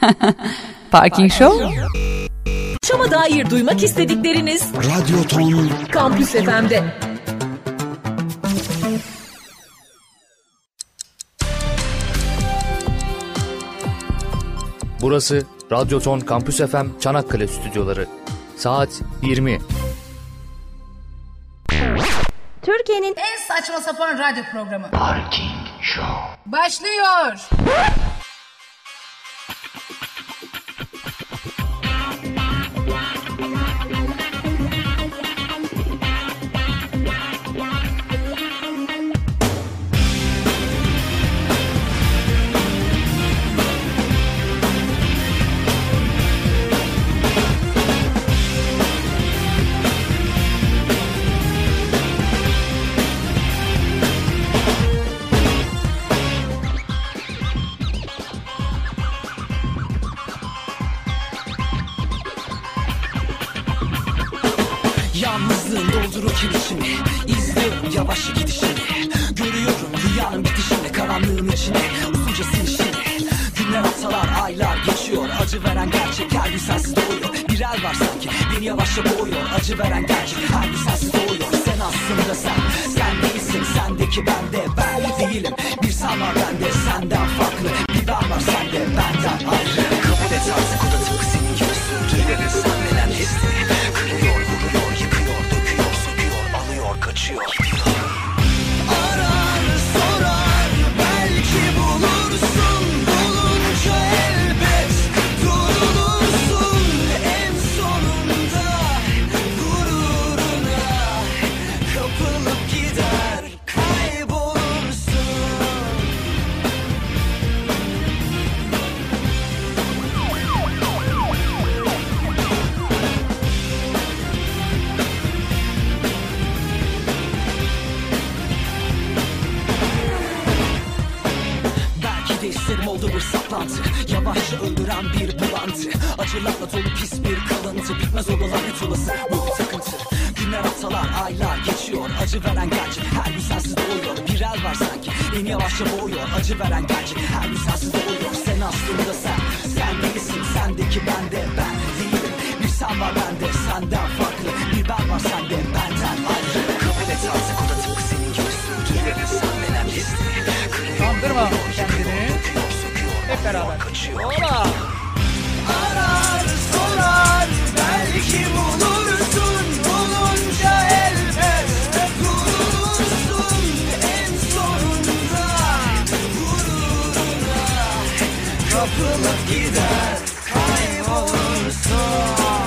Parking Show Şam'a dair duymak istedikleriniz Radyo Ton Kampüs FM'de. Burası Radyoton Kampüs FM Çanakkale Stüdyoları. Saat 20. Türkiye'nin En saçma sapan radyo programı. Parking Show Başlıyor. Boğuyor Acı veren gerçek her senden farklı Bir ben var sende benden ayrı. Kabul et artık o da tıpkı senin gibi sürdürüyor. Sen neler hissi Kandırma kendini. Hep beraber. Ola. Arar sorar belki bulursun. Bulunca elbet durursun En sonunda gururuna Kapılıp gider kaybolursun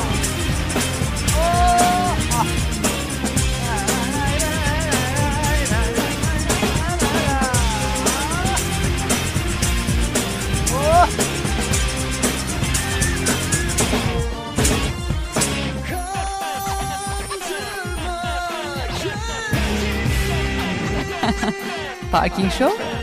Parking Show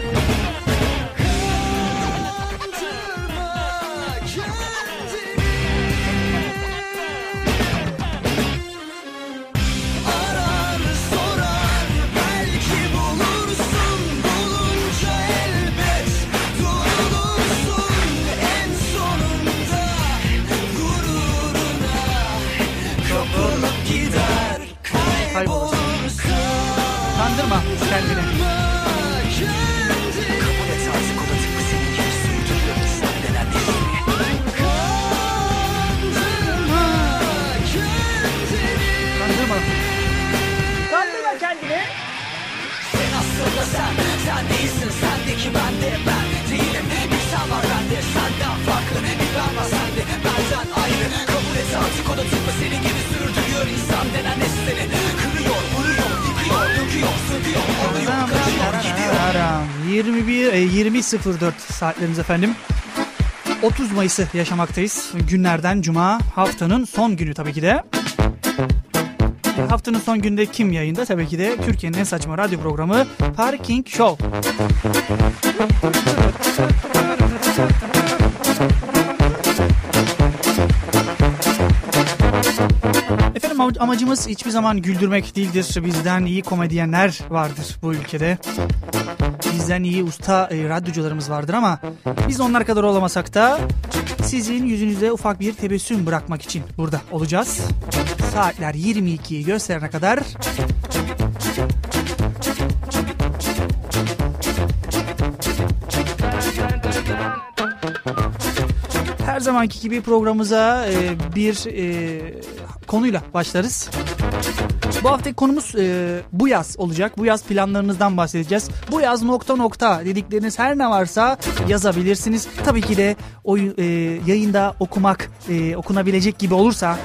20.04 saatlerimiz efendim. 30 Mayıs'ı yaşamaktayız. Günlerden cuma haftanın son günü tabii ki de. Haftanın son günde kim yayında? Tabii ki de Türkiye'nin en saçma radyo programı Parking Show. Efendim am- amacımız hiçbir zaman güldürmek değildir. Bizden iyi komedyenler vardır bu ülkede. Bizden iyi usta e, radyocularımız vardır ama biz onlar kadar olamasak da sizin yüzünüze ufak bir tebessüm bırakmak için burada olacağız. Saatler 22'yi gösterene kadar her zamanki gibi programımıza e, bir e, konuyla başlarız. Bu haftaki konumuz e, bu yaz olacak. Bu yaz planlarınızdan bahsedeceğiz. Bu yaz nokta nokta dedikleriniz her ne varsa yazabilirsiniz. Tabii ki de o e, yayında okumak e, okunabilecek gibi olursa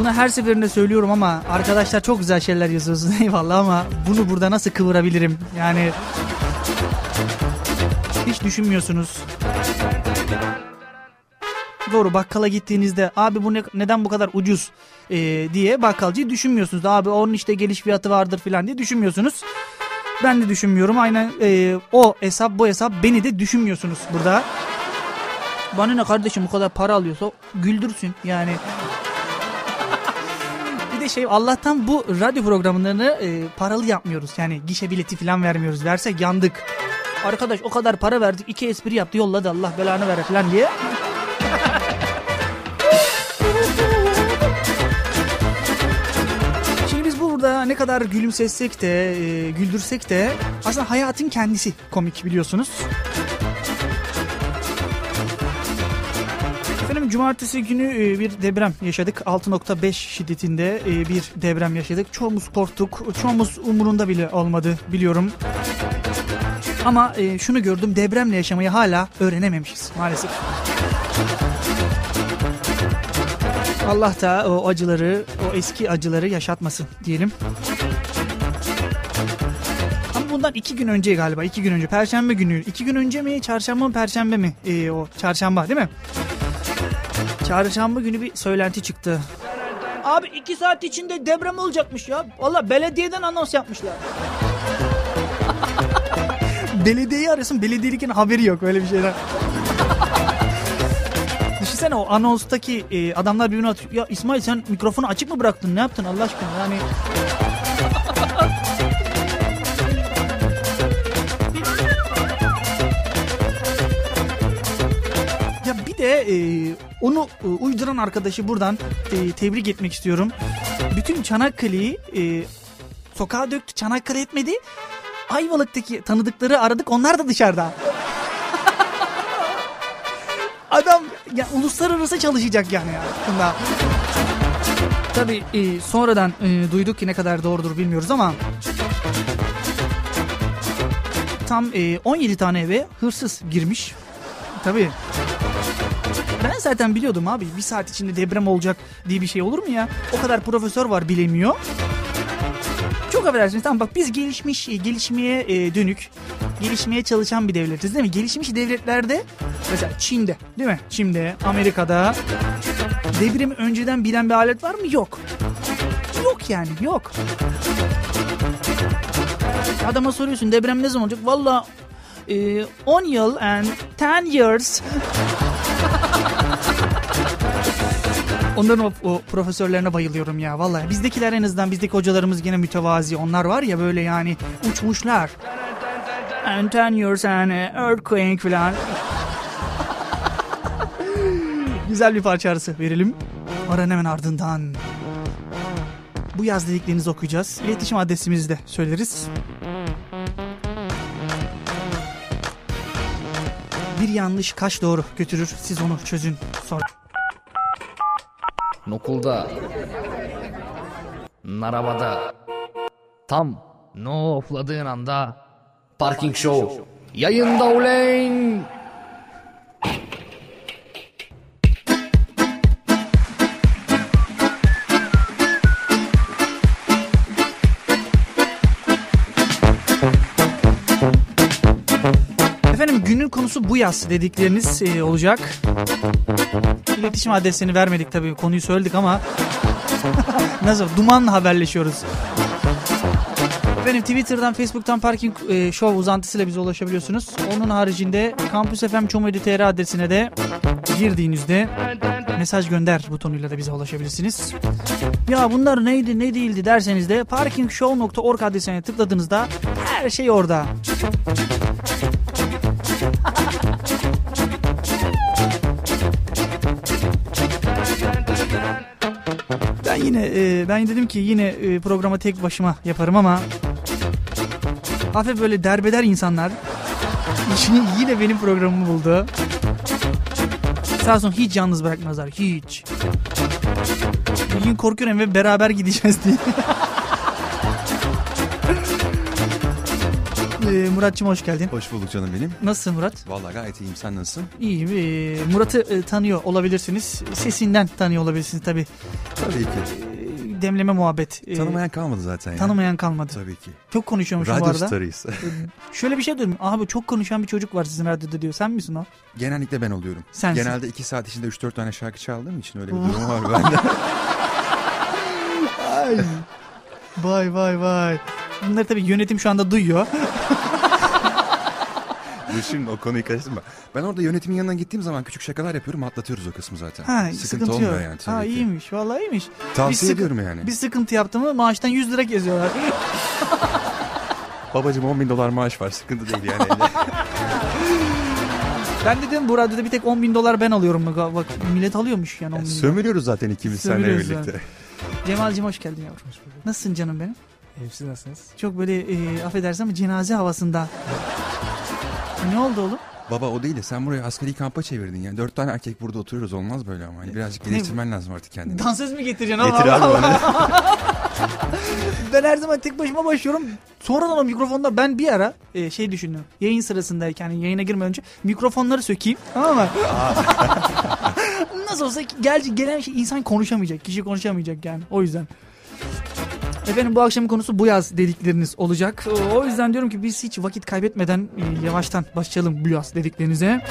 bunu her seferinde söylüyorum ama arkadaşlar çok güzel şeyler yazıyorsunuz eyvallah ama bunu burada nasıl kıvırabilirim? Yani hiç düşünmüyorsunuz. Doğru bakkala gittiğinizde abi bu ne, neden bu kadar ucuz e, diye bakkalcıyı düşünmüyorsunuz. Abi onun işte geliş fiyatı vardır falan diye düşünmüyorsunuz. Ben de düşünmüyorum. Aynen e, o hesap bu hesap beni de düşünmüyorsunuz burada. Bana ne kardeşim bu kadar para alıyorsa güldürsün yani. bir de şey Allah'tan bu radyo programlarını e, paralı yapmıyoruz. Yani gişe bileti falan vermiyoruz. Versek yandık. Arkadaş o kadar para verdik iki espri yaptı yolladı Allah belanı ver falan diye. Ne kadar gülümsetsek de, e, güldürsek de aslında hayatın kendisi komik biliyorsunuz. Efendim cumartesi günü e, bir deprem yaşadık. 6.5 şiddetinde e, bir deprem yaşadık. Çoğumuz korktuk. Çoğumuz umurunda bile olmadı biliyorum. Ama e, şunu gördüm depremle yaşamayı hala öğrenememişiz maalesef. Allah da o acıları, o eski acıları yaşatmasın diyelim. Ama bundan iki gün önce galiba, iki gün önce, perşembe günü. iki gün önce mi, çarşamba mı, perşembe mi? Ee, o çarşamba değil mi? Çarşamba günü bir söylenti çıktı. Abi iki saat içinde deprem olacakmış ya. Valla belediyeden anons yapmışlar. Belediyeyi arıyorsun, belediyelikin haberi yok öyle bir şeyden. Düşünsene o anonstaki e, adamlar birbirine atıyor. Ya İsmail sen mikrofonu açık mı bıraktın? Ne yaptın Allah aşkına? Yani Ya bir de e, onu e, uyduran arkadaşı buradan e, tebrik etmek istiyorum. Bütün Çanakkale'yi e, sokağa döktü. Çanakkale etmedi. Ayvalık'taki tanıdıkları aradık. Onlar da dışarıda. Adam ya uluslararası çalışacak yani aslında. Tabii e, sonradan e, duyduk ki ne kadar doğrudur bilmiyoruz ama tam e, 17 tane eve hırsız girmiş. Tabii. Ben zaten biliyordum abi bir saat içinde deprem olacak diye bir şey olur mu ya? O kadar profesör var bilemiyor. Çok affedersiniz tamam bak biz gelişmiş, gelişmeye e, dönük, gelişmeye çalışan bir devletiz değil mi? Gelişmiş devletlerde mesela Çin'de değil mi? Çin'de, Amerika'da depremi önceden bilen bir alet var mı? Yok. Yok yani yok. Adama soruyorsun deprem ne zaman olacak? Valla 10 yıl and 10 years. Onların o, o profesörlerine bayılıyorum ya vallahi. Bizdekiler en azından bizdeki hocalarımız gene mütevazi. Onlar var ya böyle yani uçmuşlar. And 10 years and earthquake falan. Güzel bir parça arası verelim. Aran hemen ardından. Bu yaz dediklerinizi okuyacağız. İletişim adresimizi de söyleriz. Bir yanlış kaç doğru götürür siz onu çözün sonra. Nokulda. Narabada. Tam no ofladığın anda Parking Show yayında uleyn. Efendim günün konusu bu yaz dedikleriniz e, olacak. İletişim adresini vermedik tabii konuyu söyledik ama nasıl dumanla haberleşiyoruz. Efendim Twitter'dan, Facebook'tan Parking e, Show uzantısıyla bize ulaşabiliyorsunuz. Onun haricinde Campus FM Çomedi TR adresine de girdiğinizde mesaj gönder butonuyla da bize ulaşabilirsiniz. Ya bunlar neydi ne değildi derseniz de parkingshow.org adresine tıkladığınızda her şey orada. Ben yine e, ben dedim ki yine e, programa tek başıma yaparım ama hafif böyle derbeder insanlar işini yine benim programımı buldu. Sağ olsun hiç yalnız bırakmazlar hiç. Bir gün korkuyorum ve beraber gideceğiz diye. Ee, Muratçım hoş geldin. Hoş bulduk canım benim. Nasılsın Murat? Vallahi gayet iyiyim. Sen nasılsın? İyiyim. Ee, Murat'ı e, tanıyor olabilirsiniz. Sesinden tanıyor olabilirsiniz tabii. Tabii ki. Demleme muhabbet. Ee, Tanımayan kalmadı zaten ya. tanımayan kalmadı. Tabii ki. Çok konuşuyormuş bu Radyo arada. starıyız. Şöyle bir şey diyorum. Abi çok konuşan bir çocuk var sizin radyoda diyor. Sen misin o? Genellikle ben oluyorum. Sensin. Genelde iki saat içinde 3-4 tane şarkı çaldığım için öyle bir durum var bende. Ay. Vay vay vay. Bunları tabii yönetim şu anda duyuyor. Dur şimdi o konuyu karıştırma. Ben orada yönetimin yanına gittiğim zaman küçük şakalar yapıyorum atlatıyoruz o kısmı zaten. Ha, sıkıntı, sıkıntı, olmuyor yok. yani tabii ha ki. iyiymiş. Vallahi iyiymiş. Tavsiye Bir ediyorum yani. Bir sıkıntı yaptı mı maaştan 100 lira geziyorlar. Babacım 10 bin dolar maaş var sıkıntı değil yani. ben dedim bu radyoda bir tek 10 bin dolar ben alıyorum. Bak, bak millet alıyormuş yani 10 bin dolar. Sömürüyoruz zaten ikimiz seninle birlikte. Cemal'cim hoş geldin yavrum. Nasılsın canım benim? İyiyim siz nasılsınız? Çok böyle e, affedersin ama cenaze havasında. Ne oldu oğlum? Baba o değil de sen burayı askeri kampa çevirdin yani. Dört tane erkek burada oturuyoruz olmaz böyle ama. Hani birazcık geliştirmen lazım artık kendini. Dansöz mü getireceksin? Getir abi. Ben her zaman tek başıma başlıyorum. Sonradan o mikrofonda ben bir ara e, şey düşündüm. Yayın sırasındayken yani yayına girmeden önce mikrofonları sökeyim. Tamam mı? Nasıl olsa gel, gelen şey insan konuşamayacak. Kişi konuşamayacak yani. O yüzden. Efendim bu akşamın konusu bu yaz dedikleriniz olacak. O yüzden diyorum ki biz hiç vakit kaybetmeden e, yavaştan başlayalım bu yaz dediklerinize.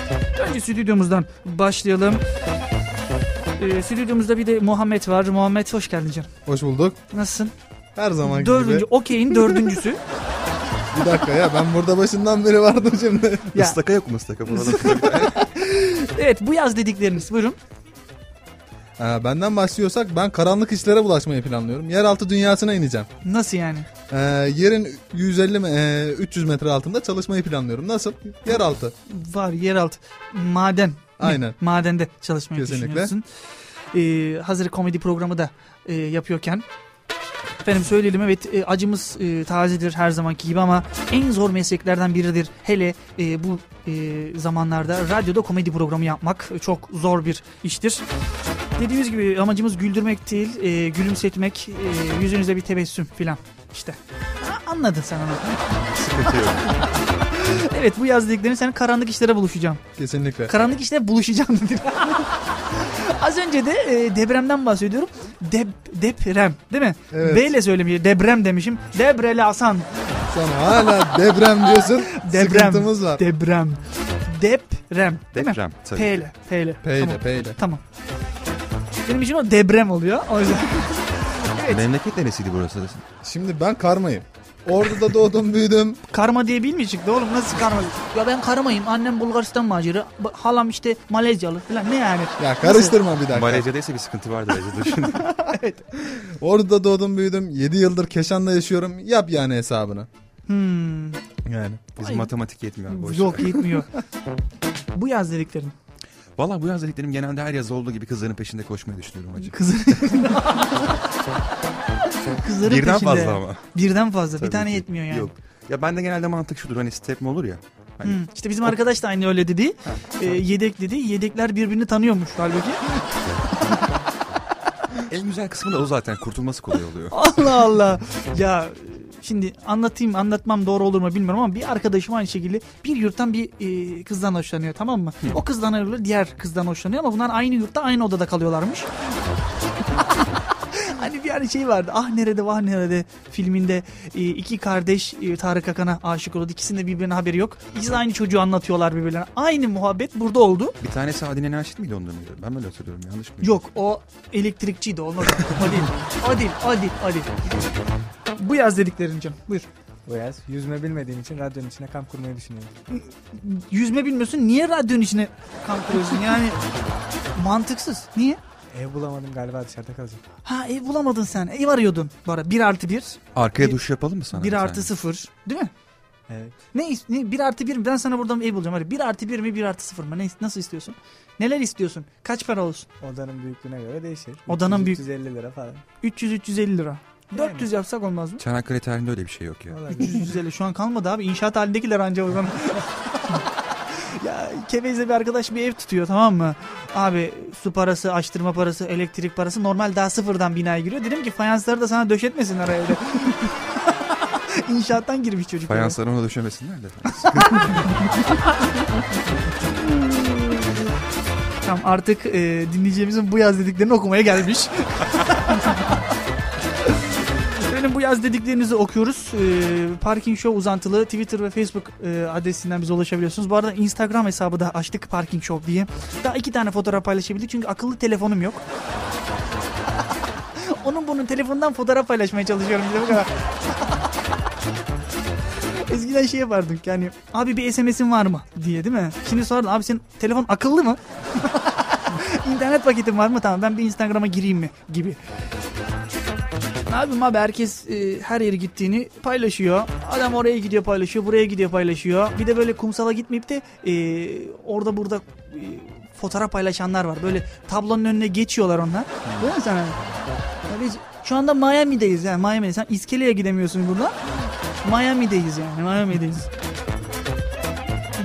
Önce stüdyomuzdan başlayalım. E, stüdyomuzda bir de Muhammed var. Muhammed hoş geldin canım. Hoş bulduk. Nasılsın? Her zaman Dördüncü, gibi. okeyin dördüncüsü. Bir dakika ya ben burada başından beri vardım şimdi. Ya. Istaka yok mu falan? evet bu yaz dedikleriniz buyurun. Ha, benden başlıyorsak ben karanlık işlere bulaşmayı planlıyorum. Yeraltı dünyasına ineceğim. Nasıl yani? Ee, yerin 150 me- e, 300 metre altında çalışmayı planlıyorum. Nasıl? Yeraltı. Var yeraltı. Maden. Aynen. Madende çalışmayı Kesinlikle. düşünüyorsun. Ee, hazır komedi programı da e, yapıyorken. Efendim söyleyelim evet e, acımız e, tazedir her zamanki gibi ama en zor mesleklerden biridir. Hele e, bu e, zamanlarda radyoda komedi programı yapmak çok zor bir iştir. Dediğimiz gibi amacımız güldürmek değil, e, gülümsetmek, e, yüzünüzde bir tebessüm filan. İşte. Ha, Anladın sen yok. Evet bu yaz dediklerini sen karanlık işlere buluşacağım. Kesinlikle. Karanlık işlere buluşacağım dedi. Az önce de e, depremden bahsediyorum. Dep, deprem değil mi? Evet. B ile söylemiş. Deprem demişim. Debreli Hasan. Sen hala deprem diyorsun. Deprem. Sıkıntımız var. Deprem. Deprem. Değil mi? Deprem tabii. P ile. P ile. P ile, Tamam. P ile. Tamam. Benim için o deprem oluyor. O yüzden. Memleket neresiydi burası? Şimdi ben karmayım. Ordu'da doğdum büyüdüm. Karma diye bil mi çıktı oğlum? Nasıl karma? Ya ben karmayım. Annem Bulgaristan maceri. Halam işte Malezyalı falan. Ne yani? Ya karıştırma bir dakika. Malezya'daysa bir sıkıntı vardır Ece dur şimdi. Ordu'da doğdum büyüdüm. 7 yıldır Keşan'da yaşıyorum. Yap yani hesabını. Hmm. Yani. Bizim matematik yetmiyor. boş. Yok yetmiyor. Bu yaz dediklerim. Valla bu yaz dediklerim genelde her yaz olduğu gibi kızların peşinde koşmayı düşünüyorum hacı. Kızın... Kızların Birden peşinde. fazla ama. Birden fazla. bir Tabii tane ki. yetmiyor yani. Yok. Ya bende genelde mantık şudur hani step mi olur ya. Hani Hmm. İşte bizim arkadaş da aynı öyle dedi. Ee, yedek dedi. Yedekler birbirini tanıyormuş halbuki. en güzel kısmı da o zaten kurtulması kolay oluyor. Allah Allah. Ya şimdi anlatayım anlatmam doğru olur mu bilmiyorum ama bir arkadaşım aynı şekilde bir yurttan bir e, kızdan hoşlanıyor tamam mı? O kızdan ayrılıyor diğer kızdan hoşlanıyor ama bunlar aynı yurtta aynı odada kalıyorlarmış. Hani bir hani şey vardı. Ah nerede vah nerede filminde e, iki kardeş e, Tarık Akan'a aşık oldu. İkisinin de birbirine haberi yok. İkisi de aynı çocuğu anlatıyorlar birbirlerine. Aynı muhabbet burada oldu. Bir tanesi Adile Naşit miydi ondan mıydı? Ben böyle hatırlıyorum yanlış mı? Yok o elektrikçiydi o. O değil. O değil. O değil. O değil. Bu yaz dediklerin canım. Buyur. Bu yaz yüzme bilmediğim için radyonun içine kamp kurmayı düşünüyorum. Yüzme bilmiyorsun. Niye radyonun içine kamp kuruyorsun? Yani Mantıksız. Niye? Ev bulamadım galiba dışarıda kalacağım. Ha ev bulamadın sen. Ev arıyordun. Bu ara 1 artı 1. Arkaya Bir- duş yapalım mı sana? 1 bir artı tane? 0. Değil mi? Evet. Ne, ne 1 artı 1 ben sana buradan ev bulacağım. Hadi 1 artı 1 mi 1 artı 0 mı? Ne, nasıl istiyorsun? Neler istiyorsun? Kaç para olsun? Odanın büyüklüğüne göre değişir. Odanın büyük- 350 lira falan. 300-350 lira. Yani. 400 yapsak olmaz mı? Çanakkale tarihinde öyle bir şey yok ya. Olabilir. 350 şu an kalmadı abi. İnşaat halindekiler anca o zaman. ya Kevez'de bir arkadaş bir ev tutuyor tamam mı? Abi su parası, açtırma parası, elektrik parası normal daha sıfırdan binaya giriyor. Dedim ki fayansları da sana döşetmesinler evde. İnşaattan girmiş çocuk. Fayansları ona döşemesinler de. Tamam artık e, dinleyeceğimizin bu yaz dediklerini okumaya gelmiş. Yaz dediklerinizi okuyoruz. E, Parking Show uzantılı Twitter ve Facebook e, adresinden bize ulaşabiliyorsunuz. Bu arada Instagram hesabı da açtık Parking Show diye. Daha iki tane fotoğraf paylaşabildik çünkü akıllı telefonum yok. Onun bunun telefondan fotoğraf paylaşmaya çalışıyorum. Bir de bu kadar. Eskiden şey yapardık yani abi bir SMS'in var mı diye değil mi? Şimdi sordun abi senin telefon akıllı mı? İnternet paketin var mı? Tamam ben bir Instagram'a gireyim mi? Gibi. Ne yapayım abi herkes e, her yere gittiğini paylaşıyor. Adam oraya gidiyor paylaşıyor, buraya gidiyor paylaşıyor. Bir de böyle kumsala gitmeyip de e, orada burada e, fotoğraf paylaşanlar var. Böyle tablonun önüne geçiyorlar onlar. Değil mi sana? Öyle- şu anda Miami'deyiz yani Miami'deyiz. Sen iskeleye gidemiyorsun burada. Miami'deyiz yani Miami'deyiz.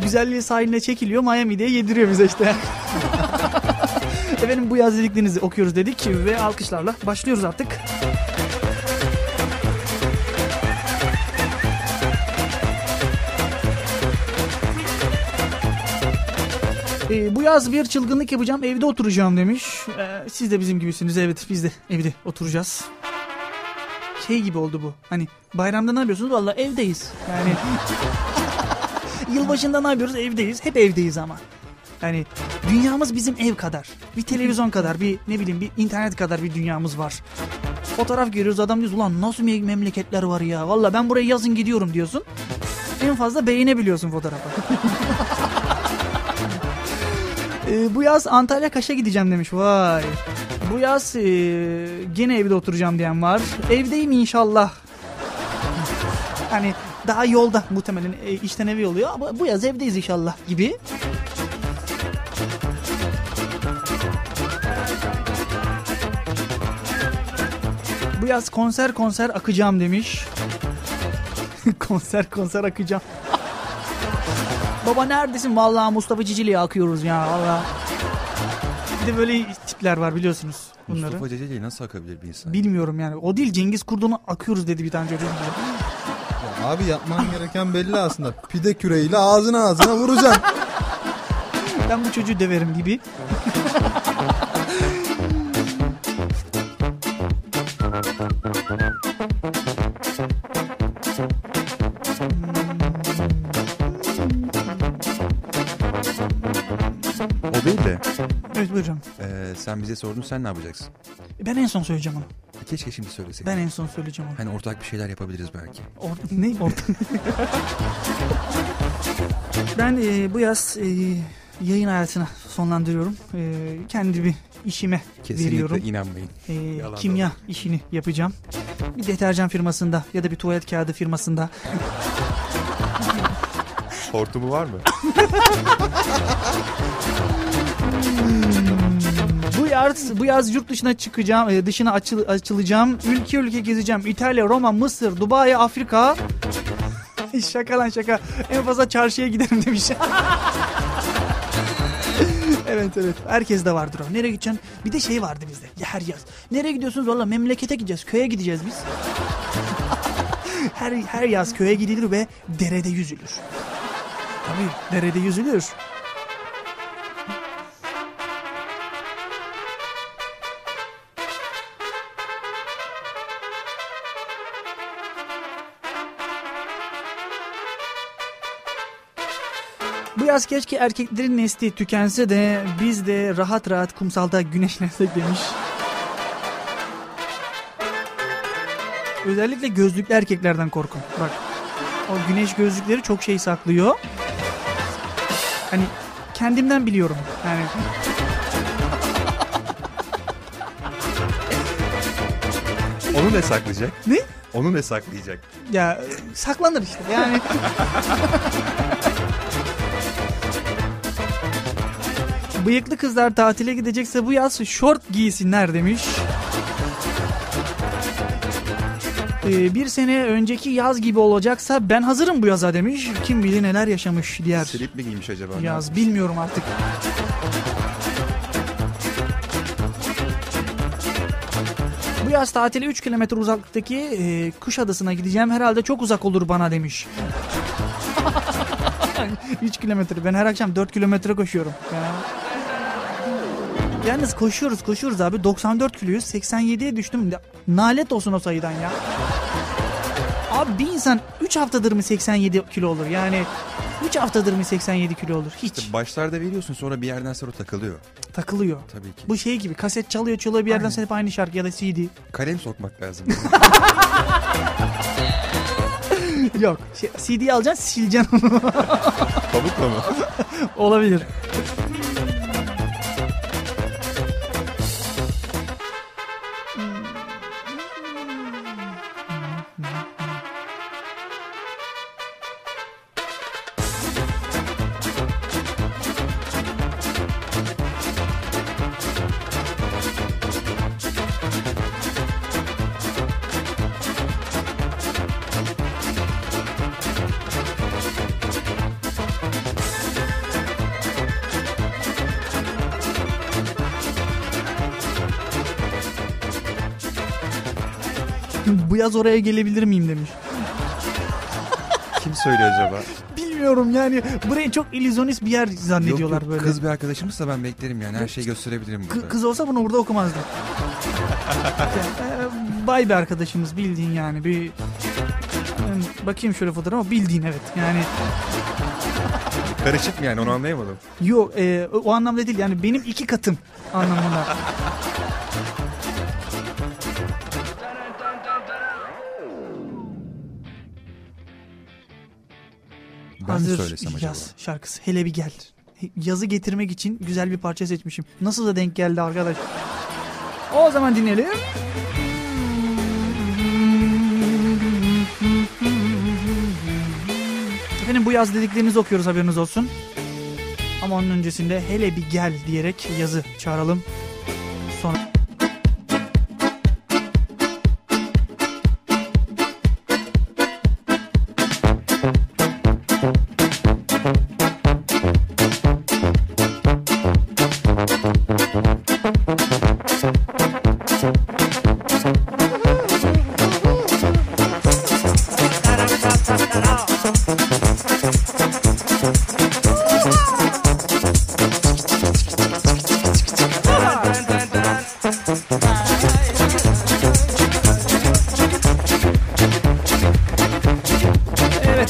Güzelliği sahiline çekiliyor Miami diye yediriyor bize işte. Efendim bu yaz dediklerinizi okuyoruz dedik ve alkışlarla başlıyoruz artık. Ee, bu yaz bir çılgınlık yapacağım evde oturacağım demiş. Ee, siz de bizim gibisiniz evet biz de evde oturacağız. Şey gibi oldu bu hani bayramda ne yapıyorsunuz valla evdeyiz yani. Yılbaşında ne yapıyoruz evdeyiz hep evdeyiz ama. Yani dünyamız bizim ev kadar. Bir televizyon kadar, bir ne bileyim bir internet kadar bir dünyamız var. Fotoğraf görüyoruz adam diyoruz ulan nasıl me- memleketler var ya. Valla ben buraya yazın gidiyorum diyorsun. En fazla beğenebiliyorsun fotoğrafı. Ee, bu yaz Antalya Kaş'a gideceğim demiş. Vay. Bu yaz e, gene evde oturacağım diyen var. Evdeyim inşallah. Hani daha yolda muhtemelen e, işten eve oluyor ama bu yaz evdeyiz inşallah gibi. Bu yaz konser konser akacağım demiş. konser konser akacağım. Baba neredesin? Vallahi Mustafa Cicili'ye akıyoruz ya valla. Bir de böyle tipler var biliyorsunuz bunları. Mustafa Ceceli'yi nasıl akabilir bir insan? Bilmiyorum yani. O değil Cengiz Kurdoğlu'na akıyoruz dedi bir tane çocuk. Abi yapman gereken belli aslında. Pide küreğiyle ağzına ağzına vuracaksın. Ben bu çocuğu döverim gibi. buyurun. e, sen bize sordun sen ne yapacaksın? Ben en son söyleyeceğim onu. Keşke şimdi söyleseydin. Ben en son söyleyeceğim onu. Hani ortak bir şeyler yapabiliriz belki. Or ne orta? ben e, bu yaz e, yayın hayatını sonlandırıyorum. E, kendi bir işime Kesinlikle veriyorum. inanmayın. E, kimya işini yapacağım. Bir deterjan firmasında ya da bir tuvalet kağıdı firmasında. Hortumu var mı? Yaz bu yaz yurt dışına çıkacağım, e, dışına açıl- açılacağım. Ülke ülke gezeceğim. İtalya, Roma, Mısır, Dubai, Afrika. şaka lan şaka. En fazla çarşıya giderim demiş. evet evet. Herkes de vardır o. Nereye gideceksin? Bir de şey vardı bizde. Ya her yaz. Nereye gidiyorsunuz? Valla memlekete gideceğiz. Köye gideceğiz biz. her her yaz köye gidilir ve derede yüzülür. Tabii derede yüzülür. Biraz keşke erkeklerin nesli tükense de biz de rahat rahat kumsalda güneşlensek demiş. Özellikle gözlüklü erkeklerden korkun. Bak o güneş gözlükleri çok şey saklıyor. Hani kendimden biliyorum. Yani Onu ne saklayacak? Ne? Onu ne saklayacak? Ya saklanır işte. Yani Bıyıklı kızlar tatile gidecekse bu yaz şort giysinler demiş. Ee, bir sene önceki yaz gibi olacaksa ben hazırım bu yaza demiş. Kim bilir neler yaşamış diğer Slip mi giymiş acaba? yaz bilmiyorum artık. Bu yaz tatili 3 kilometre uzaklıktaki e, Kuşadası'na gideceğim. Herhalde çok uzak olur bana demiş. 3 kilometre. Ben her akşam 4 kilometre koşuyorum. Ya. Yalnız koşuyoruz koşuyoruz abi. 94 kiloyuz. 87'ye düştüm. Nalet olsun o sayıdan ya. Abi bir insan 3 haftadır mı 87 kilo olur? Yani 3 haftadır mı 87 kilo olur? Hiç. İşte başlarda veriyorsun sonra bir yerden sonra takılıyor. Takılıyor. Tabii ki. Bu şey gibi kaset çalıyor çalıyor bir yerden sonra hep aynı şarkı ya da CD. Kalem sokmak lazım. Yok. Şey, CD alacaksın sileceksin onu. Pamukla mı? Olabilir. Bu yaz oraya gelebilir miyim demiş. Kim söylüyor acaba? Bilmiyorum yani burayı çok illüzyonist bir yer zannediyorlar yok, yok. böyle. Kız bir arkadaşımsa ben beklerim yani. Her şeyi gösterebilirim Kı- burada. kız olsa bunu burada okumazdı. Yani, bay bir arkadaşımız bildiğin yani bir bakayım şöyle fotoğrafa ama bildiğin evet yani Karışık mı yani onu anlayamadım. yok e, o anlamda değil yani benim iki katım anlamında. Ben Hazır mi söylesem acaba? yaz şarkısı hele bir gel. Yazı getirmek için güzel bir parça seçmişim. Nasıl da denk geldi arkadaş. O zaman dinleyelim. Efendim bu yaz dediklerinizi okuyoruz haberiniz olsun. Ama onun öncesinde hele bir gel diyerek yazı çağıralım. Sonra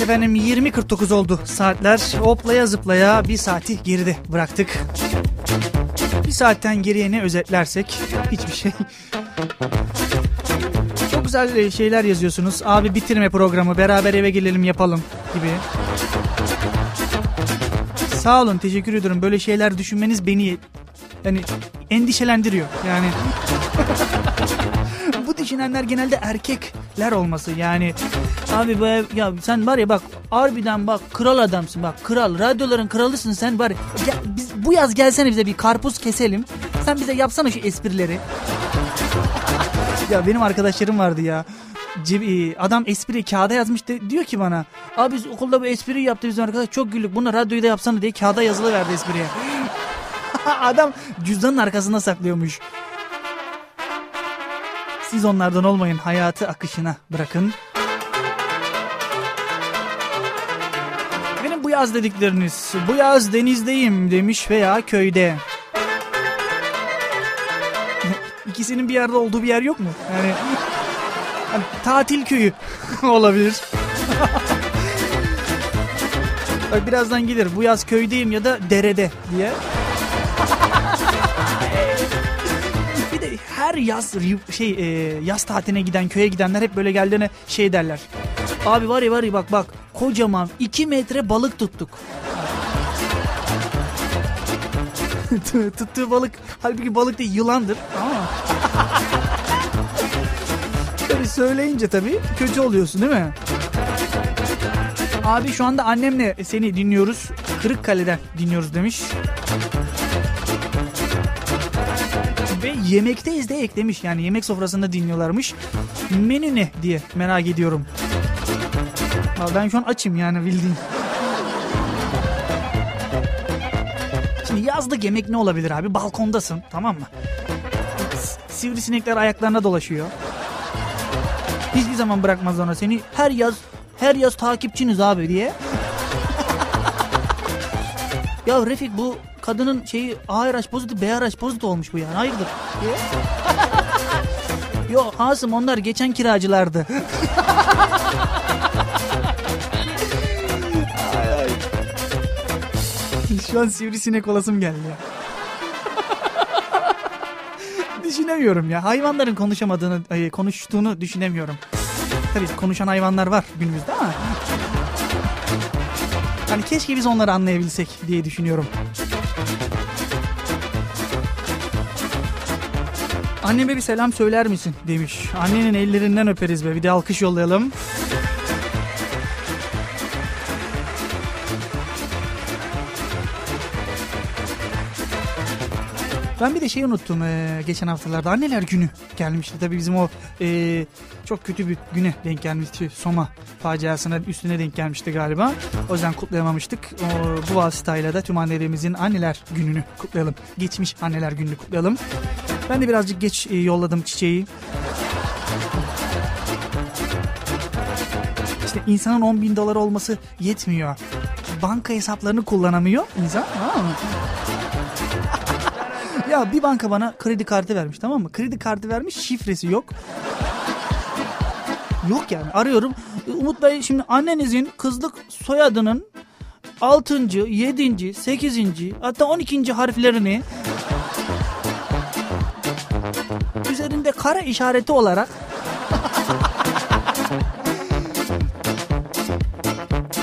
efendim 20.49 oldu saatler. Hoplaya zıplaya bir saati geride bıraktık. Bir saatten geriye ne özetlersek hiçbir şey. Çok güzel şeyler yazıyorsunuz. Abi bitirme programı beraber eve gelelim yapalım gibi. Sağ olun teşekkür ediyorum. Böyle şeyler düşünmeniz beni yani endişelendiriyor. Yani bu düşünenler genelde erkekler olması. Yani abi be ya sen var ya bak harbiden bak kral adamsın. Bak kral radyoların kralısın sen var ya. Biz bu yaz gelsene bize bir karpuz keselim. Sen bize yapsana şu esprileri. Ya benim arkadaşlarım vardı ya. E, adam espri kağıda yazmış diyor ki bana abi biz okulda bu espriyi yaptı bizim arkadaş çok güldük. Bunu radyoyu da yapsana. diye kağıda yazılı verdi espriye. Adam cüzdanın arkasında saklıyormuş siz onlardan olmayın. Hayatı akışına bırakın. Benim bu yaz dedikleriniz. Bu yaz denizdeyim demiş veya köyde. İkisinin bir yerde olduğu bir yer yok mu? Yani hani tatil köyü olabilir. Bak birazdan gelir. Bu yaz köydeyim ya da derede diye. Her yaz şey e, yaz tatiline giden köye gidenler hep böyle geldiğine şey derler. Abi var ya var ya bak bak kocaman 2 metre balık tuttuk. Tuttuğu balık halbuki balık değil yılandır. Ama söyleyince tabii kötü oluyorsun değil mi? Abi şu anda annemle seni dinliyoruz. Kırıkkale'den dinliyoruz demiş. Ve yemekteyiz de eklemiş. Yani yemek sofrasında dinliyorlarmış. Menü ne diye merak ediyorum. Vallahi Ben şu an açım yani bildiğin. Şimdi yazlık yemek ne olabilir abi? Balkondasın tamam mı? Sivrisinekler ayaklarına dolaşıyor. Hiçbir zaman bırakmaz ona seni. Her yaz her yaz takipçiniz abi diye. ya Refik bu kadının şeyi ARH pozitif BRH pozitif olmuş bu yani hayırdır. Yok Asım onlar geçen kiracılardı. Şu an sivrisinek olasım geldi ya. düşünemiyorum ya. Hayvanların konuşamadığını, ay, konuştuğunu düşünemiyorum. Tabii konuşan hayvanlar var günümüzde ama. Hani keşke biz onları anlayabilsek diye düşünüyorum. Anneme bir selam söyler misin demiş. Annenin ellerinden öperiz be bir de alkış yollayalım. Ben bir de şey unuttum ee, geçen haftalarda anneler günü gelmişti. Tabii bizim o ee, çok kötü bir güne denk gelmişti. Soma faciasına üstüne denk gelmişti galiba. O yüzden kutlayamamıştık. O, bu vasıtayla da tüm annelerimizin anneler gününü kutlayalım. Geçmiş anneler gününü kutlayalım. Ben de birazcık geç ee, yolladım çiçeği. İşte insanın 10 bin dolar olması yetmiyor. Banka hesaplarını kullanamıyor insan. Tamam mı? Ya bir banka bana kredi kartı vermiş tamam mı? Kredi kartı vermiş şifresi yok. Yok yani arıyorum. Umut Bey şimdi annenizin kızlık soyadının 6. 7. 8. hatta 12. harflerini üzerinde kara işareti olarak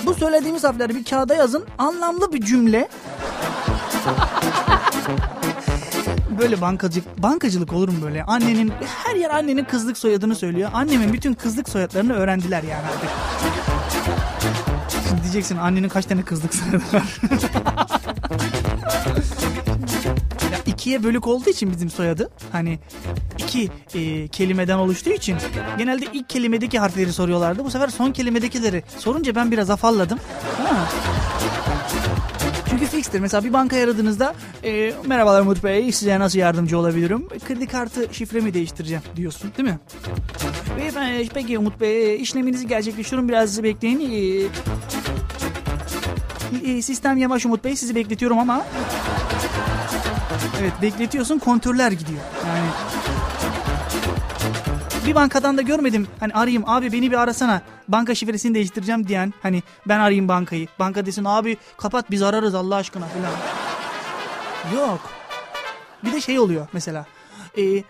bu söylediğimiz harfleri bir kağıda yazın anlamlı bir cümle böyle bankacılık bankacılık olur mu böyle? Annenin her yer annenin kızlık soyadını söylüyor. Annemin bütün kızlık soyadlarını öğrendiler yani artık. Şimdi diyeceksin annenin kaç tane kızlık soyadı var? ikiye bölük olduğu için bizim soyadı hani iki e, kelimeden oluştuğu için genelde ilk kelimedeki harfleri soruyorlardı. Bu sefer son kelimedekileri sorunca ben biraz afalladım. Ha. Çünkü fixtir. Mesela bir banka aradığınızda e, merhabalar Umut Bey size nasıl yardımcı olabilirim? Kredi kartı şifremi değiştireceğim diyorsun değil mi? Beyefendi peki Umut Bey işleminizi gerçekleştiriyorum biraz bekleyin. E, e, sistem yavaş Umut Bey sizi bekletiyorum ama Evet bekletiyorsun kontörler gidiyor. Yani bir bankadan da görmedim. Hani arayayım abi beni bir arasana. Banka şifresini değiştireceğim diyen. Hani ben arayayım bankayı. Banka desin abi kapat biz ararız Allah aşkına falan. Yok. Bir de şey oluyor mesela. Ee,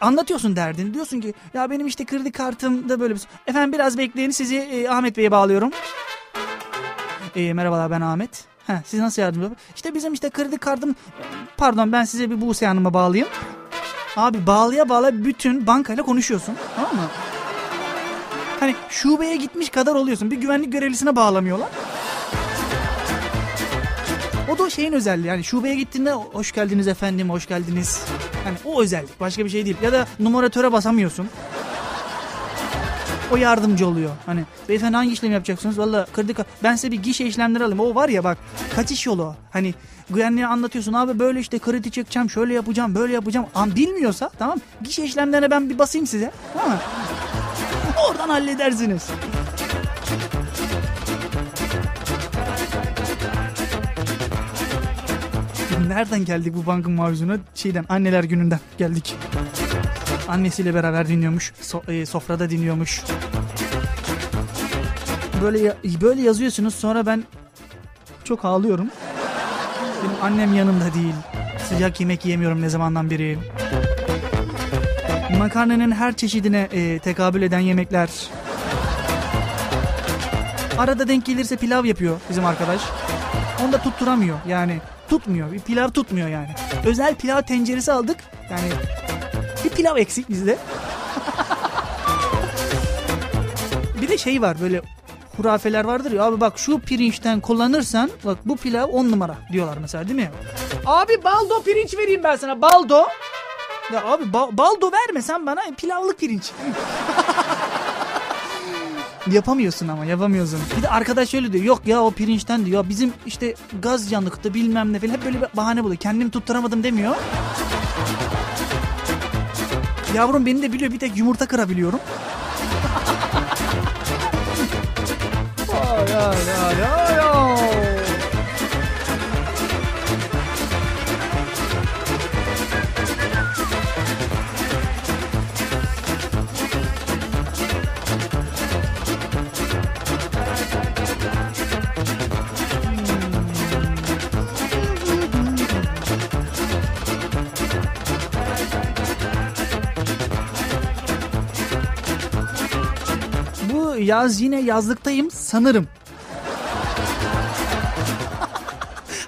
anlatıyorsun derdini. Diyorsun ki ya benim işte kredi kartımda böyle bir... Efendim biraz bekleyin sizi e, Ahmet Bey'e bağlıyorum. E, merhabalar ben Ahmet. Heh, siz nasıl yardımcı olabilirim? İşte bizim işte kredi kartım... Pardon ben size bir Buse Hanım'a bağlayayım. Abi bağlıya bağla bütün bankayla konuşuyorsun. Tamam mı? Hani şubeye gitmiş kadar oluyorsun. Bir güvenlik görevlisine bağlamıyorlar. O da şeyin özelliği. Yani şubeye gittiğinde hoş geldiniz efendim, hoş geldiniz. Hani o özellik. Başka bir şey değil. Ya da numaratöre basamıyorsun. O yardımcı oluyor. Hani beyefendi hangi işlem yapacaksınız? Valla kredi ben size bir gişe işlemleri alayım. O var ya bak kaçış yolu. Hani güvenliğe anlatıyorsun abi böyle işte kredi çekeceğim şöyle yapacağım böyle yapacağım. An bilmiyorsa tamam gişe işlemlerine ben bir basayım size. Tamam mı? Oradan halledersiniz. Nereden geldik bu bankın mavzuna? Şeyden anneler gününden geldik. Annesiyle beraber dinliyormuş. So- e, sofrada dinliyormuş. Böyle böyle yazıyorsunuz sonra ben çok ağlıyorum. Benim annem yanımda değil. Sıcak yemek yiyemiyorum ne zamandan beri. Makarnanın her çeşidine e, tekabül eden yemekler. Arada denk gelirse pilav yapıyor bizim arkadaş. Onu da tutturamıyor yani. Tutmuyor. Bir pilav tutmuyor yani. Özel pilav tenceresi aldık. Yani bir pilav eksik bizde. Bir de şey var böyle hurafeler vardır ya abi bak şu pirinçten kullanırsan bak bu pilav on numara diyorlar mesela değil mi? Abi baldo pirinç vereyim ben sana baldo. Ya abi ba- baldo vermesen bana pilavlık pirinç. Yapamıyorsun ama yapamıyorsun. Bir de arkadaş şöyle diyor yok ya o pirinçten diyor bizim işte gaz yanıktı bilmem ne falan hep böyle bir bahane buluyor. Kendimi tutturamadım demiyor. Yavrum beni de biliyor bir tek yumurta kırabiliyorum. Ay, ay, ay, ay, ay. Yaz yine yazlıktayım sanırım.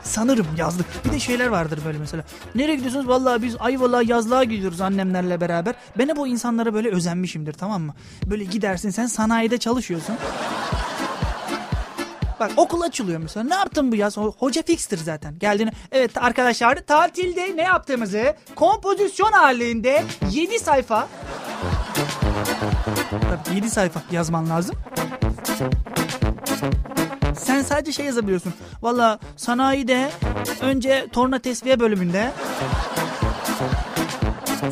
sanırım yazlık. Bir de şeyler vardır böyle mesela. Nereye gidiyorsunuz? Vallahi biz Ayvalık'a yazlığa gidiyoruz annemlerle beraber. Ben de bu insanlara böyle özenmişimdir tamam mı? Böyle gidersin sen sanayide çalışıyorsun. Bak okul açılıyor mesela. Ne yaptın bu yaz? O- Hoca fikstir zaten. Geldiğini. Evet arkadaşlar tatilde ne yaptığımızı kompozisyon halinde 7 sayfa Tabii 7 sayfa yazman lazım. Sen sadece şey yazabiliyorsun. Valla sanayide önce torna tesviye bölümünde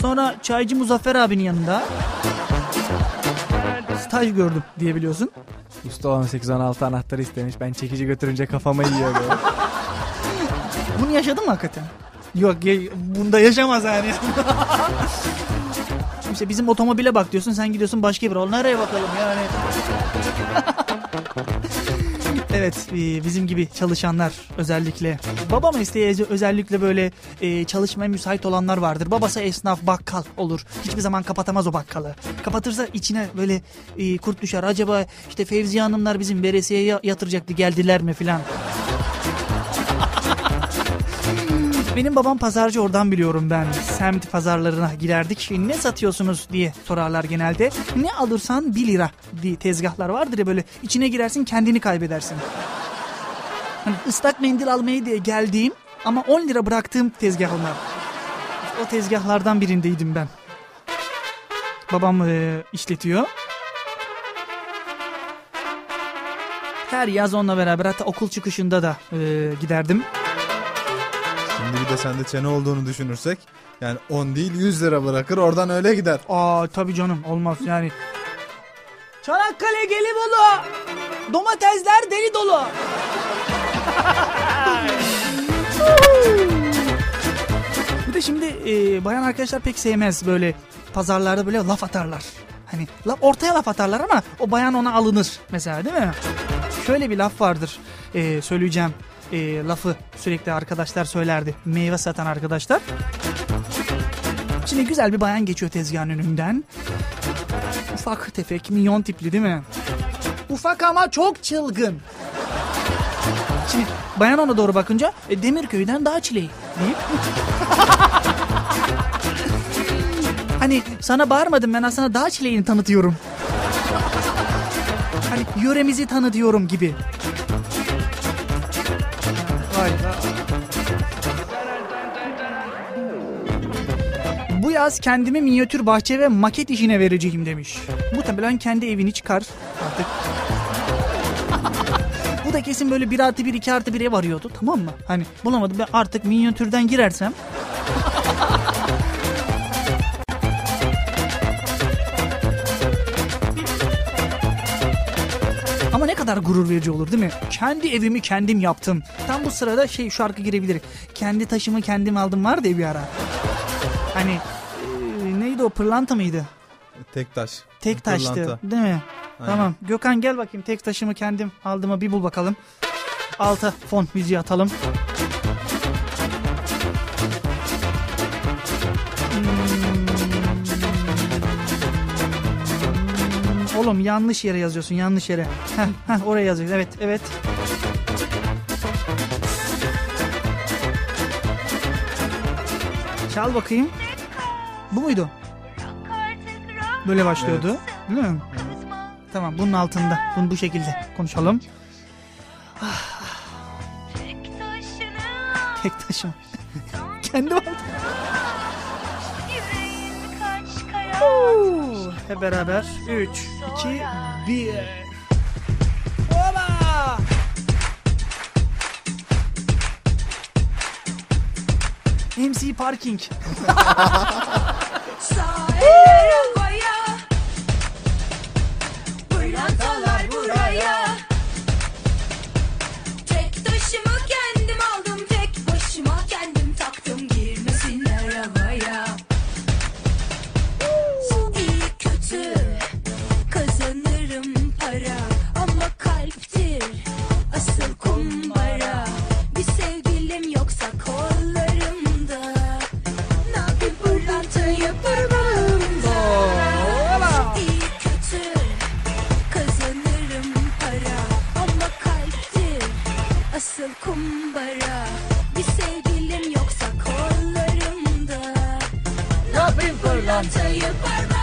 sonra çaycı Muzaffer abinin yanında staj gördüm diyebiliyorsun. Usta 18-16 anahtarı istemiş. Ben çekici götürünce kafama yiyor böyle. Bunu yaşadın mı hakikaten? Yok bunda yaşamaz yani. İşte bizim otomobile bak diyorsun sen gidiyorsun başka bir ol. Nereye bakalım yani? evet e, bizim gibi çalışanlar özellikle. Baba mesleği öz- özellikle böyle e, çalışmaya müsait olanlar vardır. Babası esnaf bakkal olur. Hiçbir zaman kapatamaz o bakkalı. Kapatırsa içine böyle e, kurt düşer. Acaba işte Fevziye Hanımlar bizim veresiye ya- yatıracaktı geldiler mi filan. Benim babam pazarcı oradan biliyorum ben. Semt pazarlarına girerdik. Ne satıyorsunuz diye sorarlar genelde. Ne alırsan 1 lira diye tezgahlar vardır ya böyle. içine girersin kendini kaybedersin. Hani ıslak mendil almaya diye geldiğim ama 10 lira bıraktığım tezgah onlar. O tezgahlardan birindeydim ben. Babam e, işletiyor. Her yaz onunla beraber hatta okul çıkışında da e, giderdim. Şimdi bir de sende çene olduğunu düşünürsek yani 10 değil 100 lira bırakır oradan öyle gider. Aa tabii canım olmaz yani. Çanakkale Gelibolu. Domatesler deli dolu. Bir de şimdi e, bayan arkadaşlar pek sevmez böyle pazarlarda böyle laf atarlar. Hani laf, ortaya laf atarlar ama o bayan ona alınır mesela değil mi? Şöyle bir laf vardır e, söyleyeceğim e, lafı sürekli arkadaşlar söylerdi. Meyve satan arkadaşlar. Şimdi güzel bir bayan geçiyor tezgahın önünden. Ufak tefek minyon tipli değil mi? Ufak ama çok çılgın. Şimdi bayan ona doğru bakınca e, Demirköy'den daha çileği deyip Hani sana bağırmadım ben aslında dağ çileğini tanıtıyorum. Hani yöremizi tanıtıyorum gibi. Bu yaz kendimi minyatür bahçe ve maket işine vereceğim demiş. Muhtemelen kendi evini çıkar artık. Bu da kesin böyle 1 artı 1 2 artı 1 ev arıyordu tamam mı? Hani bulamadım ben artık minyatürden girersem Ama ne kadar gurur verici olur değil mi? Kendi evimi kendim yaptım. Tam bu sırada şey şarkı girebilir. Kendi taşımı kendim aldım var diye bir ara. Hani neydi o pırlanta mıydı? Tek taş. Tek taştı Pırlanta. değil mi? Aynen. Tamam. Gökhan gel bakayım tek taşımı kendim aldığımı bir bul bakalım. Alta fon müziği atalım. Hmm. Oğlum yanlış yere yazıyorsun yanlış yere. Heh, heh, oraya yazıyorsun evet evet. Çal bakayım. Bu muydu? Böyle başlıyordu. Değil mi? tamam bunun altında. Bunu bu şekilde konuşalım. Ah. Tek taşım. Kendi var. Hep beraber 3, 2, 1. Hola! MC Parking. asıl kumbara Bir sevgilim yoksa kollarımda. Ne yapayım pırlantayı parmağımda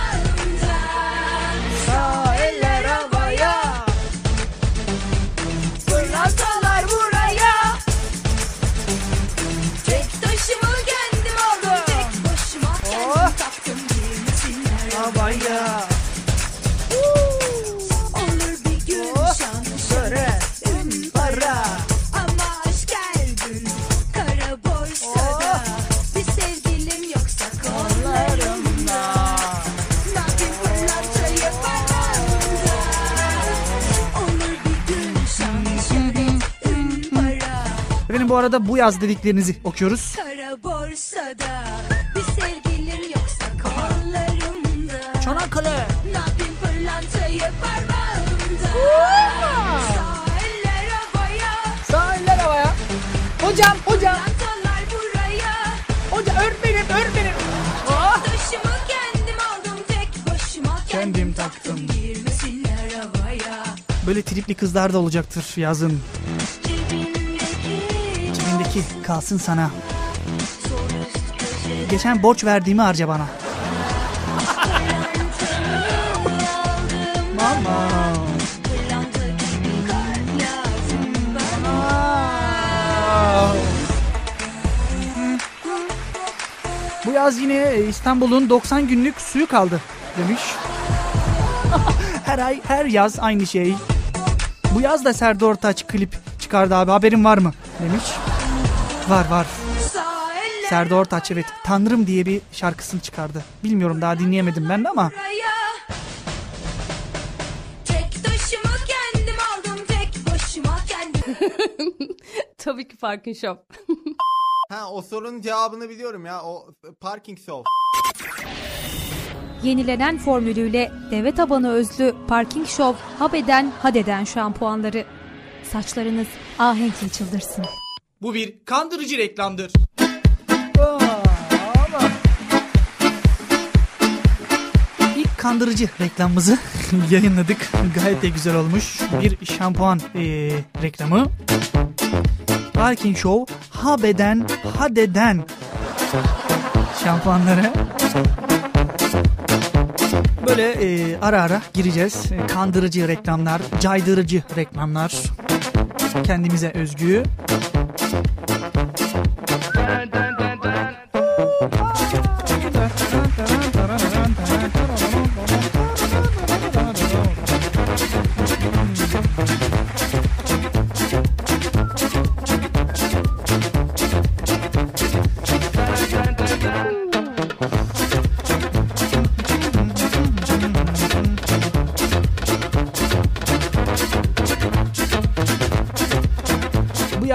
bu arada bu yaz dediklerinizi okuyoruz. Kara borsada bir sevgilim yoksa kollarımda Çanakkale. Ne yapayım pırlantayı parmağımda Sağ eller havaya. Hocam hocam. Pırlantalar buraya Hocam öğretmenim öğretmenim. Taşımı kendim aldım tek başıma Kendim taktım. Girmesinler havaya Böyle tripli kızlar da olacaktır yazın. Cebindeki kalsın sana. Geçen borç verdiğimi harca bana. Mama. Bu yaz yine İstanbul'un 90 günlük suyu kaldı demiş. her ay her yaz aynı şey. Bu yaz da Serdar Ortaç klip çıkardı abi haberin var mı demiş. Var var. Serdar Ortaç evet Tanrım diye bir şarkısını çıkardı. Bilmiyorum daha dinleyemedim ben de ama buraya Tek taşımı kendim aldım tek başıma kendim Tabii ki Parking Shop. Ha o sorunun cevabını biliyorum ya. O parking show. Yenilenen formülüyle deve tabanı özlü Parking Show Habeden Hadeden şampuanları. Saçlarınız ahenkli çıldırsın. Bu bir kandırıcı reklamdır. İlk kandırıcı reklamımızı yayınladık. Gayet de güzel olmuş. Bir şampuan eee, reklamı. Parking Show Habeden Hadeden şampuanları. Böyle eee, ara ara gireceğiz. E, Kandırıcı reklamlar, caydırıcı reklamlar. Kendimize özgü. Thank you.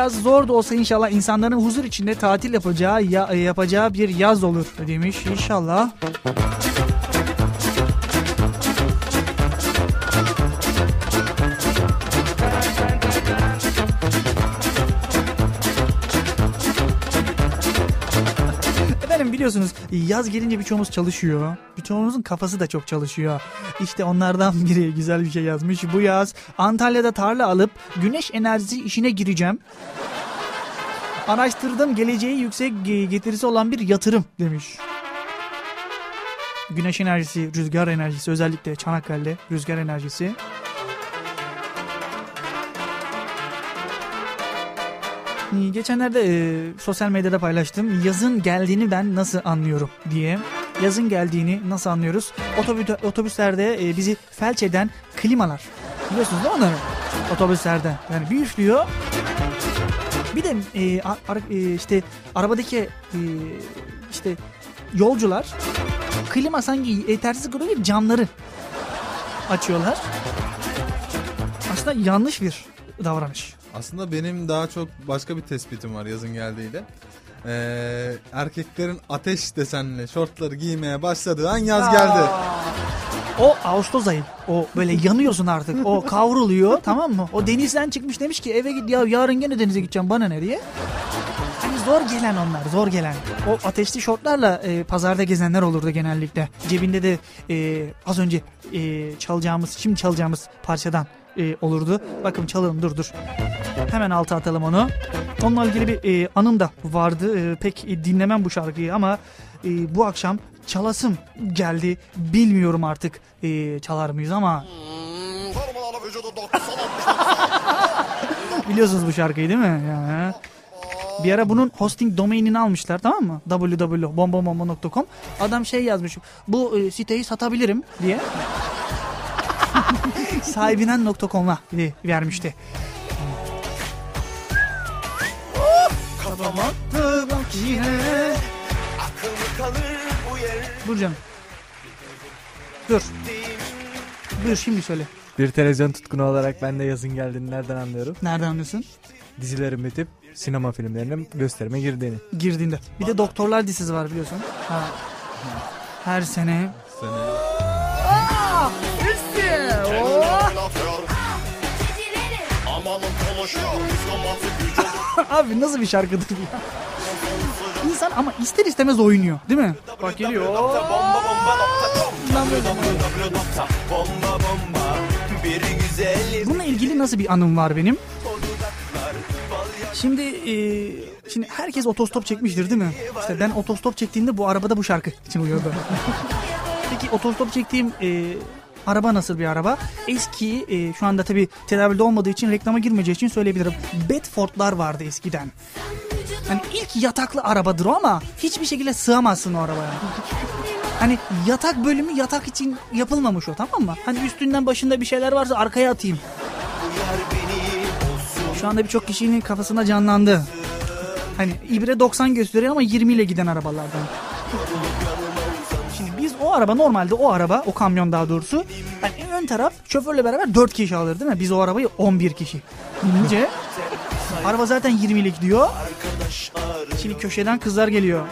Bu yaz zor da olsa inşallah insanların huzur içinde tatil yapacağı ya, yapacağı bir yaz olur demiş inşallah. Biliyorsunuz yaz gelince birçoğumuz çalışıyor. Birçoğumuzun kafası da çok çalışıyor. İşte onlardan biri güzel bir şey yazmış. Bu yaz Antalya'da tarla alıp güneş enerjisi işine gireceğim. Araştırdım geleceği yüksek ge- getirisi olan bir yatırım demiş. güneş enerjisi, rüzgar enerjisi özellikle Çanakkale'de rüzgar enerjisi. Geçenlerde e, sosyal medyada paylaştım. Yazın geldiğini ben nasıl anlıyorum diye. Yazın geldiğini nasıl anlıyoruz? Otobü- otobüslerde e, bizi felç eden klimalar. Biliyorsunuz değil mi onları? Otobüslerde. Yani bir üflüyor. Bir de e, ara- e, işte arabadaki e, işte yolcular klima sanki yetersiz kalıyor camları açıyorlar. Aslında yanlış bir davranış. Aslında benim daha çok başka bir tespitim var yazın geldiğiyle. Ee, erkeklerin ateş desenli şortları giymeye başladığı an yaz geldi. O Ağustos ayı. O böyle yanıyorsun artık. O kavruluyor tamam mı? O denizden çıkmış demiş ki eve git ya yarın gene denize gideceğim bana ne diye. Hani zor gelen onlar zor gelen. O ateşli şortlarla e, pazarda gezenler olurdu genellikle. Cebinde de e, az önce e, çalacağımız şimdi çalacağımız parçadan e, olurdu. Bakın çalalım dur dur. Hemen alta atalım onu. Onunla ilgili bir e, anım da vardı. E, pek e, dinlemem bu şarkıyı ama e, bu akşam çalasım geldi. Bilmiyorum artık e, çalar mıyız ama. Biliyorsunuz bu şarkıyı değil mi? Ya. Bir ara bunun hosting domainini almışlar tamam mı? www.bombomombo.com Adam şey yazmış. Bu e, siteyi satabilirim diye. Sahibinen.com'a vermişti. Dur canım. Dur. Dur şimdi söyle. Bir televizyon tutkunu olarak ben de yazın geldiğini nereden anlıyorum? Nereden anlıyorsun? Dizilerin bitip sinema filmlerinin gösterime girdiğini. Girdiğinde. Bir de Doktorlar dizisi var biliyorsun. Ha. Her sene. Abi nasıl bir şarkıdır bu ya? İnsan ama ister istemez oynuyor değil mi? Bak geliyor. Bununla ilgili nasıl bir anım var benim? Şimdi e, şimdi herkes otostop çekmiştir değil mi? İşte ben otostop çektiğimde bu arabada bu şarkı için uyuyordu. Peki otostop çektiğim e, araba nasıl bir araba? Eski e, şu anda tabi tedavülde olmadığı için reklama girmeyeceği için söyleyebilirim. Bedford'lar vardı eskiden. Hani ilk yataklı arabadır o ama hiçbir şekilde sığamazsın o arabaya. Hani yatak bölümü yatak için yapılmamış o tamam mı? Hani üstünden başında bir şeyler varsa arkaya atayım. Şu anda birçok kişinin kafasında canlandı. Hani ibre 90 gösteriyor ama 20 ile giden arabalardan. O araba normalde o araba o kamyon daha doğrusu hani ön taraf şoförle beraber 4 kişi alır değil mi? Biz o arabayı 11 kişi binince araba zaten 20 ile gidiyor. Şimdi köşeden kızlar geliyor.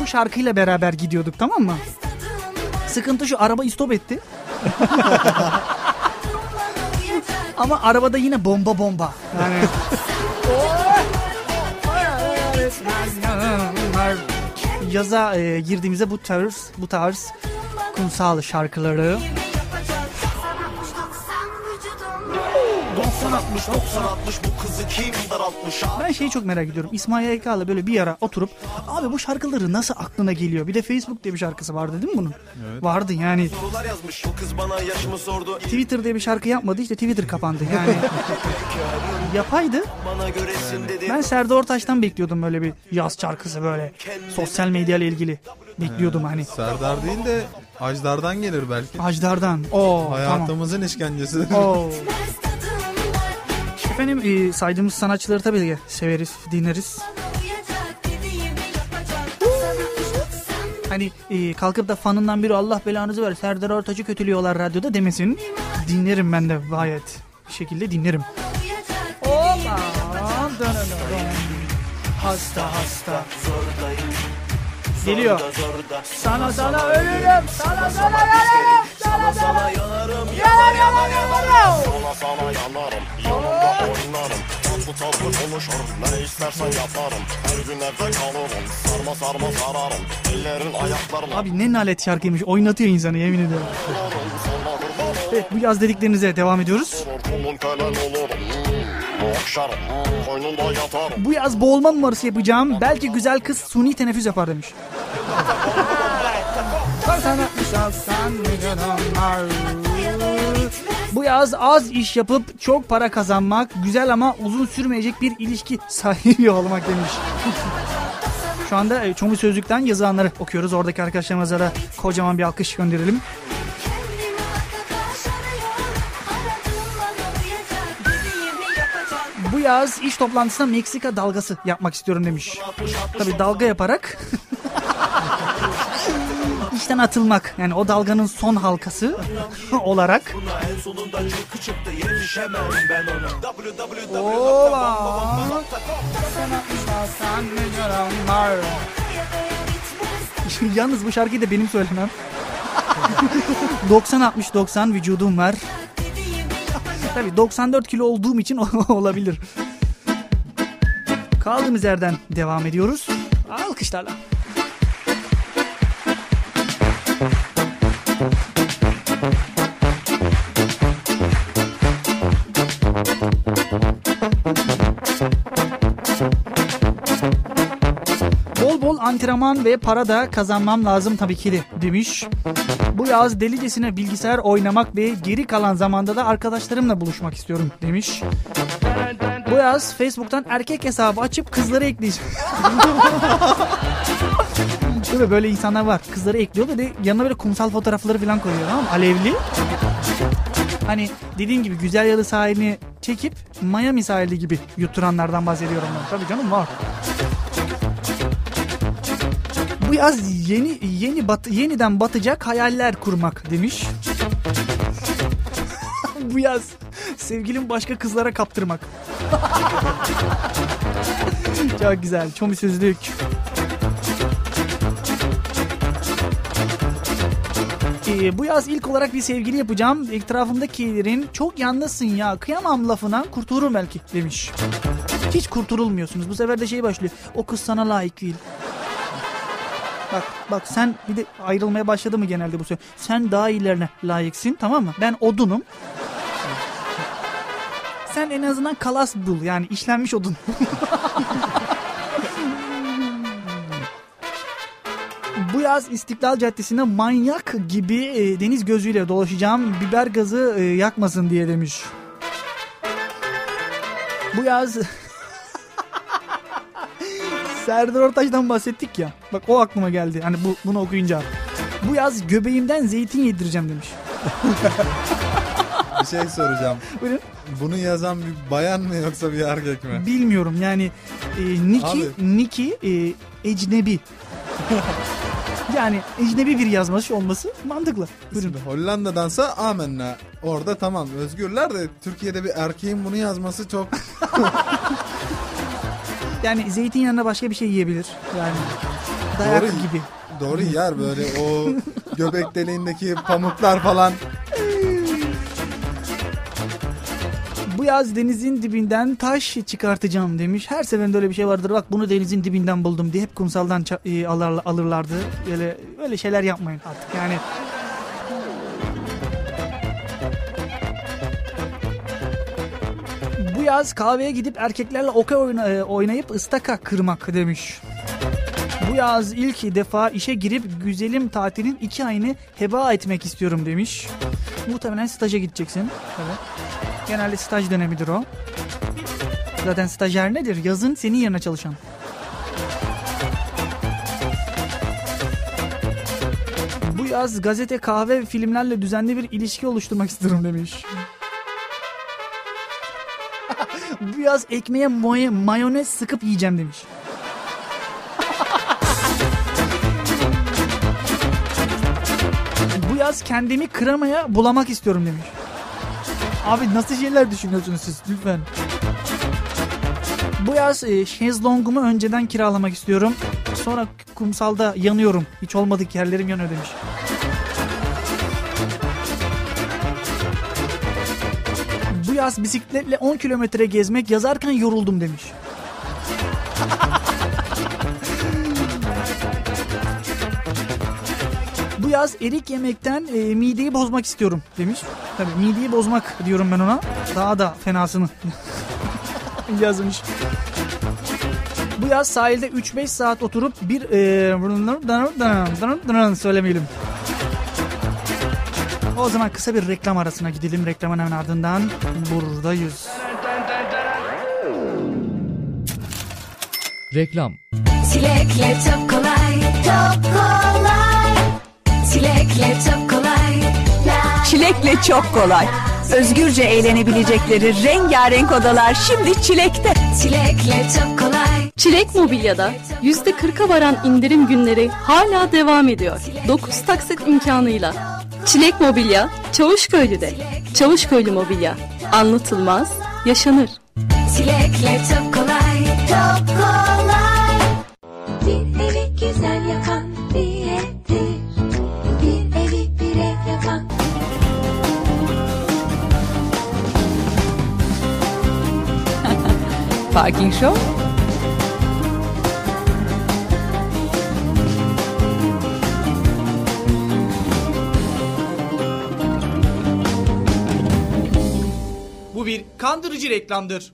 Bu şarkıyla beraber gidiyorduk tamam mı? Sıkıntı şu araba istop etti. Ama arabada yine bomba bomba. Yani yaza e, girdiğimizde bu tarz bu tarz kumsal şarkıları. 90 60 90 60 bu Ben şeyi çok merak ediyorum. İsmail Yaykal'la böyle bir ara oturup abi bu şarkıları nasıl aklına geliyor? Bir de Facebook diye bir şarkısı vardı değil mi bunun? Evet. Vardı yani. Sorular yazmış bu kız bana yaşımı sordu. Twitter diye bir şarkı yapmadı işte Twitter kapandı yani. Yapaydı. Bana göresin dedi. Ben Serdar Ortaç'tan bekliyordum böyle bir yaz şarkısı böyle sosyal medya ile ilgili. Bekliyordum hani. Serdar değil de Ajdar'dan gelir belki. Ajdar'dan. Oo, Hayatımızın işkencesidir. Oo. Efendim e, saydığımız sanatçıları tabii ki severiz, dinleriz. Hani e, kalkıp da fanından biri Allah belanızı ver Serdar Ortaç'ı kötülüyorlar radyoda demesin. Dinlerim ben de gayet bir şekilde dinlerim. Hasta hasta. Geliyor. Sana sana ölürüm. Sana sana ölürüm. Sana sana yanarım. Yanar yanar yanarım. Sana sana yanarım. Yanımda oynarım. Tatlı tatlı konuşurum. Ne istersen yaparım. Her gün evde kalırım. Sarma sarma sararım. Ellerin ayaklarına. Abi ne nalet şarkıymış. Oynatıyor insanı yemin ediyorum. Evet bu yaz dediklerinize devam ediyoruz. Kulun olurum. Koynunda Bu yaz boğulma numarası yapacağım. Belki güzel kız suni teneffüs yapar demiş. Bu yaz az iş yapıp çok para kazanmak, güzel ama uzun sürmeyecek bir ilişki sahibi olmak demiş. Şu anda e, Çomu Sözlük'ten yazılanları okuyoruz. Oradaki arkadaşlarımıza da kocaman bir alkış gönderelim. Yaz iş toplantısında Meksika dalgası yapmak istiyorum demiş. Tabii dalga yaparak işten atılmak. Yani o dalganın son halkası olarak. Ona Yalnız bu şarkıyı da benim söylemem. 90-60-90 vücudum var. Tabii 94 kilo olduğum için olabilir. Kaldığımız yerden devam ediyoruz. Alkışlarla. Bol bol antrenman ve para da kazanmam lazım tabii ki de demiş. Bu yaz delicesine bilgisayar oynamak ve geri kalan zamanda da arkadaşlarımla buluşmak istiyorum demiş. Bu yaz Facebook'tan erkek hesabı açıp kızları ekleyeceğim. Değil? Böyle insanlar var. Kızları ekliyor da yanına böyle kumsal fotoğrafları falan koyuyor tamam? Alevli. Hani dediğim gibi güzel yalı sahilini çekip Miami sahili gibi yutturanlardan bahsediyorum ben. Tabii canım var. Bu yaz yeni yeni bat, yeniden batacak hayaller kurmak demiş. Bu yaz sevgilim başka kızlara kaptırmak. Çok güzel. Çomi sözlük. Ee, bu yaz ilk olarak bir sevgili yapacağım. Etrafımdakilerin çok yalnızsın ya kıyamam lafına kurtulurum belki demiş. Hiç kurtululmuyorsunuz. Bu sefer de şey başlıyor. O kız sana layık değil. Bak bak sen bir de ayrılmaya başladı mı genelde bu sefer? Sen daha iyilerine layıksın tamam mı? Ben odunum. Sen en azından kalas bul yani işlenmiş odun. Bu yaz İstiklal Caddesi'nde manyak gibi e, deniz gözüyle dolaşacağım. Biber gazı e, yakmasın diye demiş. Bu yaz Serdar Ortaç'tan bahsettik ya. Bak o aklıma geldi. Hani bu bunu okuyunca. Bu yaz göbeğimden zeytin yedireceğim demiş. Bir şey soracağım. Buyurun. Bunu yazan bir bayan mı yoksa bir erkek mi? Bilmiyorum yani e, Niki Abi. Niki e, ecnebi. yani ecnebi bir yazmış olması mantıklı. Buyurun. Şimdi Hollanda'dansa amenna. Orada tamam özgürler de Türkiye'de bir erkeğin bunu yazması çok... Yani zeytin yanına başka bir şey yiyebilir. Yani dayak Doğru. gibi. Doğru yer böyle o göbek deliğindeki pamuklar falan. Bu yaz denizin dibinden taş çıkartacağım demiş. Her seferinde öyle bir şey vardır. Bak bunu denizin dibinden buldum diye hep kumsaldan ça- e, alır, alırlardı. Öyle öyle şeyler yapmayın artık. Yani Bu yaz kahveye gidip erkeklerle okey e, oynayıp ıstaka kırmak demiş. Bu yaz ilk defa işe girip güzelim tatilin iki ayını heba etmek istiyorum demiş. Muhtemelen staja gideceksin. Evet. Genelde staj dönemidir o. Zaten stajyer nedir? Yazın senin yerine çalışan. Bu yaz gazete, kahve ve filmlerle düzenli bir ilişki oluşturmak istiyorum demiş. Bu yaz ekmeğe moye- mayonez sıkıp yiyeceğim demiş. Bu yaz kendimi kıramaya bulamak istiyorum demiş. Abi nasıl şeyler düşünüyorsunuz siz lütfen. Bu yaz e, şezlongumu önceden kiralamak istiyorum. Sonra kumsalda yanıyorum. Hiç olmadık yerlerim yanıyor demiş. Bu yaz bisikletle 10 kilometre gezmek yazarken yoruldum demiş. Bu yaz erik yemekten e, mideyi bozmak istiyorum demiş. Tabii mideyi bozmak diyorum ben ona. Daha da fenasını. yazmış. Bu yaz sahilde 3-5 saat oturup bir e, söylemeyelim. O zaman kısa bir reklam arasına gidelim. Reklamın hemen ardından buradayız. Reklam. Çilekle çok kolay, çok kolay. Çilekle çok kolay. La Çilekle çok kolay. Özgürce eğlenebilecekleri rengarenk odalar şimdi Çilek'te. Çilekle çok kolay. Çilek Mobilya'da %40'a varan indirim günleri hala devam ediyor. 9 taksit imkanıyla. Çilek Mobilya, Çavuşköylü'de. Çavuşköylü Mobilya. Anlatılmaz, yaşanır. Çilekle çok kolay, çok kolay. Bir evi güzel yapan diyedir. Bir evi bir ev yapan. Parking Show Bu bir kandırıcı reklamdır.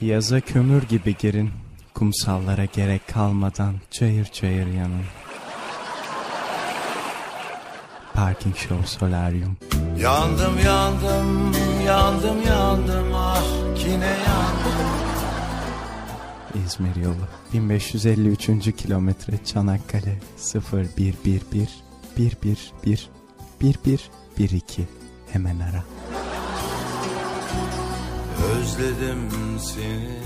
Yaza kömür gibi girin. Kumsallara gerek kalmadan çayır çayır yanın. Parking Show Solarium. Yandım yandım yandım yandım ah yine yandım. İzmir yolu 1553. kilometre Çanakkale 0111 111 1112 hemen ara. Özledim seni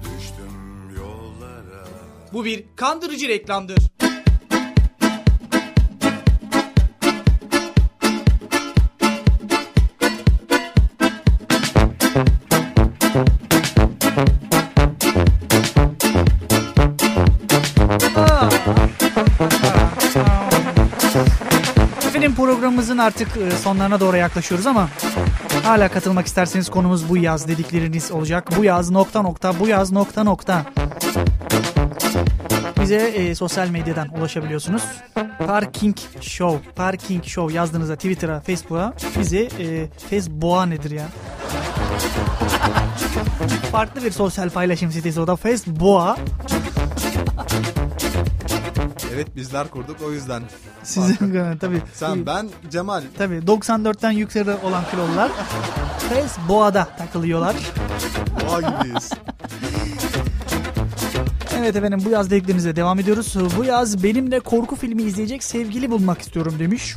düştüm yollara. Bu bir kandırıcı reklamdır. Efendim programımızın artık e, sonlarına doğru yaklaşıyoruz ama hala katılmak isterseniz konumuz bu yaz dedikleriniz olacak. Bu yaz nokta nokta bu yaz nokta nokta. Bize e, sosyal medyadan ulaşabiliyorsunuz. Parking Show, Parking Show yazdığınızda Twitter'a, Facebook'a bizi e, Facebook'a nedir ya? Farklı bir sosyal paylaşım sitesi o da Facebook'a. Evet bizler kurduk o yüzden. Sizin tabii. Sen ben Cemal. Tabii 94'ten yukarı olan kilolular Facebook'da takılıyorlar. Boğa gibiyiz. Evet efendim bu yaz dediklerinize devam ediyoruz. Bu yaz benimle korku filmi izleyecek sevgili bulmak istiyorum demiş.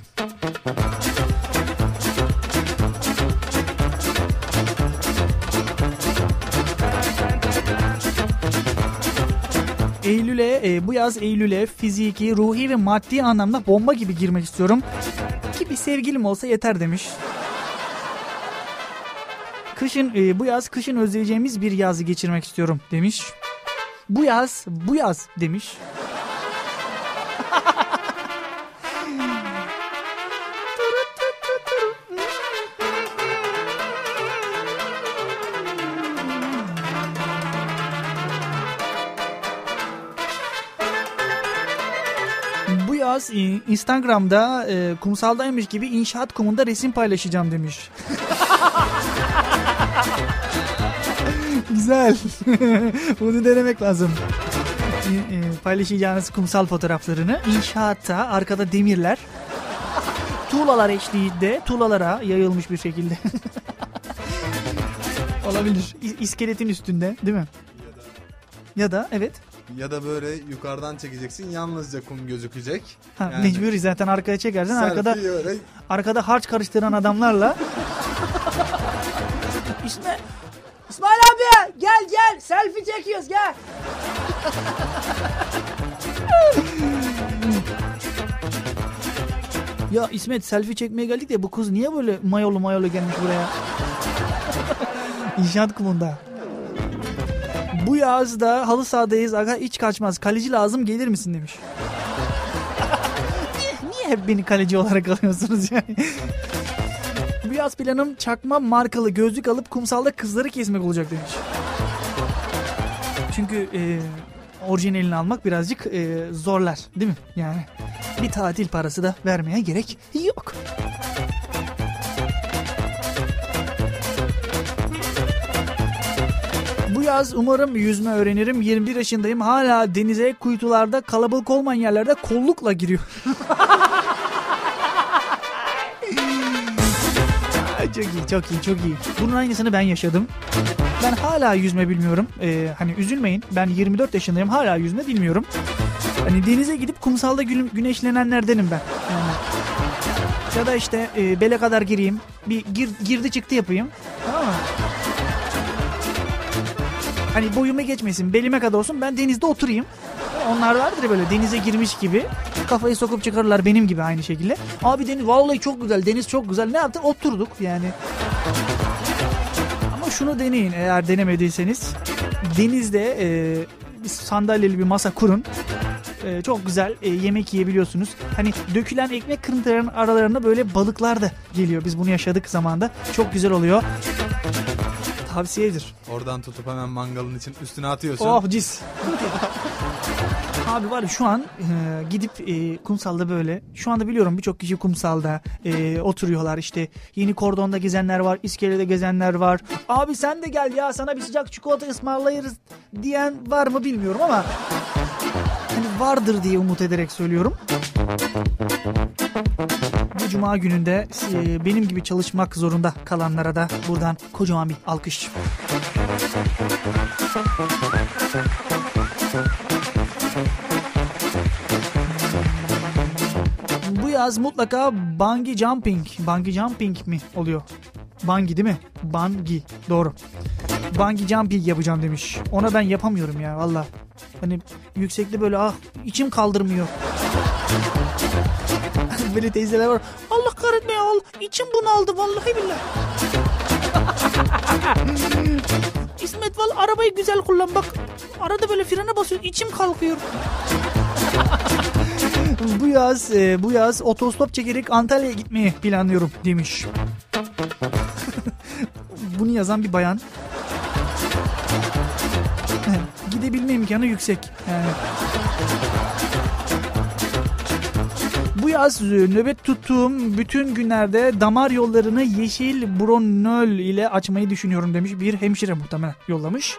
Eylül'e, e, bu yaz Eylül'e fiziki, ruhi ve maddi anlamda bomba gibi girmek istiyorum. Ki bir sevgilim olsa yeter demiş. Kışın, e, bu yaz kışın özleyeceğimiz bir yazı geçirmek istiyorum demiş. Bu yaz, bu yaz demiş. E, Instagram'da e, kumsaldaymış gibi inşaat kumunda resim paylaşacağım demiş. Güzel. Bunu denemek lazım. E, e, paylaşacağınız kumsal fotoğraflarını inşaatta arkada demirler tuğlalar eşliğinde tuğlalara yayılmış bir şekilde. Olabilir. İ- İskeletin üstünde değil mi? Ya da evet. Ya da böyle yukarıdan çekeceksin yalnızca kum gözükecek. Ha, Yani Mecburi zaten arkaya çekersin. selfie Arkada öyle arkada harç karıştıran adamlarla İsmail, İsmail abi gel gel selfie çekiyoruz gel. Ya İsmet selfie çekmeye geldik de bu kız niye böyle mayolu mayolu gelmiş buraya? İnşaat kumunda. Bu yazda halı sahadayız aga hiç kaçmaz. Kaleci lazım gelir misin demiş. niye, niye hep beni kaleci olarak alıyorsunuz yani? Bu yaz planım çakma markalı gözlük alıp kumsalda kızları kesmek olacak demiş. Çünkü e, orijinalini almak birazcık e, zorlar değil mi? Yani bir tatil parası da vermeye gerek yok. Yaz umarım yüzme öğrenirim. 21 yaşındayım. Hala denize kuytularda kalabalık olmayan yerlerde kollukla giriyor. Çok iyi, çok iyi, çok iyi. Bunun aynısını ben yaşadım. Ben hala yüzme bilmiyorum. Ee, hani üzülmeyin. Ben 24 yaşındayım. Hala yüzme bilmiyorum. Hani denize gidip kumsalda gü- güneşlenenlerdenim ben. Yani. Ya da işte e, bele kadar gireyim. Bir gir, girdi çıktı yapayım. Tamam mı? Hani boyumu geçmesin, belime kadar olsun ben denizde oturayım. Onlar vardır böyle denize girmiş gibi. Kafayı sokup çıkarırlar benim gibi aynı şekilde. Abi deniz vallahi çok güzel, deniz çok güzel. Ne yaptık? Oturduk yani. Ama şunu deneyin eğer denemediyseniz. Denizde e, bir sandalyeli bir masa kurun. E, çok güzel e, yemek yiyebiliyorsunuz. Hani dökülen ekmek kırıntılarının aralarına böyle balıklar da geliyor. Biz bunu yaşadık zamanda. Çok güzel oluyor. Tavsiyedir. Oradan tutup hemen mangalın için üstüne atıyorsun. Oh cis. Abi var ya şu an e, gidip e, kumsalda böyle şu anda biliyorum birçok kişi kumsalda e, oturuyorlar işte yeni kordonda gezenler var iskelede gezenler var abi sen de gel ya sana bir sıcak çikolata ısmarlayırız diyen var mı bilmiyorum ama hani vardır diye umut ederek söylüyorum. Bu cuma gününde e, benim gibi çalışmak zorunda kalanlara da buradan kocaman bir alkış. Bu yaz mutlaka bungee jumping. Bungee jumping mi oluyor? Bungee değil mi? Bungee. Doğru. Bungee jumping yapacağım demiş. Ona ben yapamıyorum ya valla. Hani yüksekte böyle ah içim kaldırmıyor. Böyle teyzeler var. Allah kahretme al. İçim bunaldı vallahi billahi. İsmet val arabayı güzel kullan bak. Arada böyle frene basıyor içim kalkıyor. bu yaz e, bu yaz otostop çekerek Antalya'ya gitmeyi planlıyorum demiş. Bunu yazan bir bayan. Gidebilme imkanı yüksek. Yani. Yaz nöbet tuttuğum bütün günlerde damar yollarını yeşil bronol ile açmayı düşünüyorum demiş. Bir hemşire muhtemelen yollamış.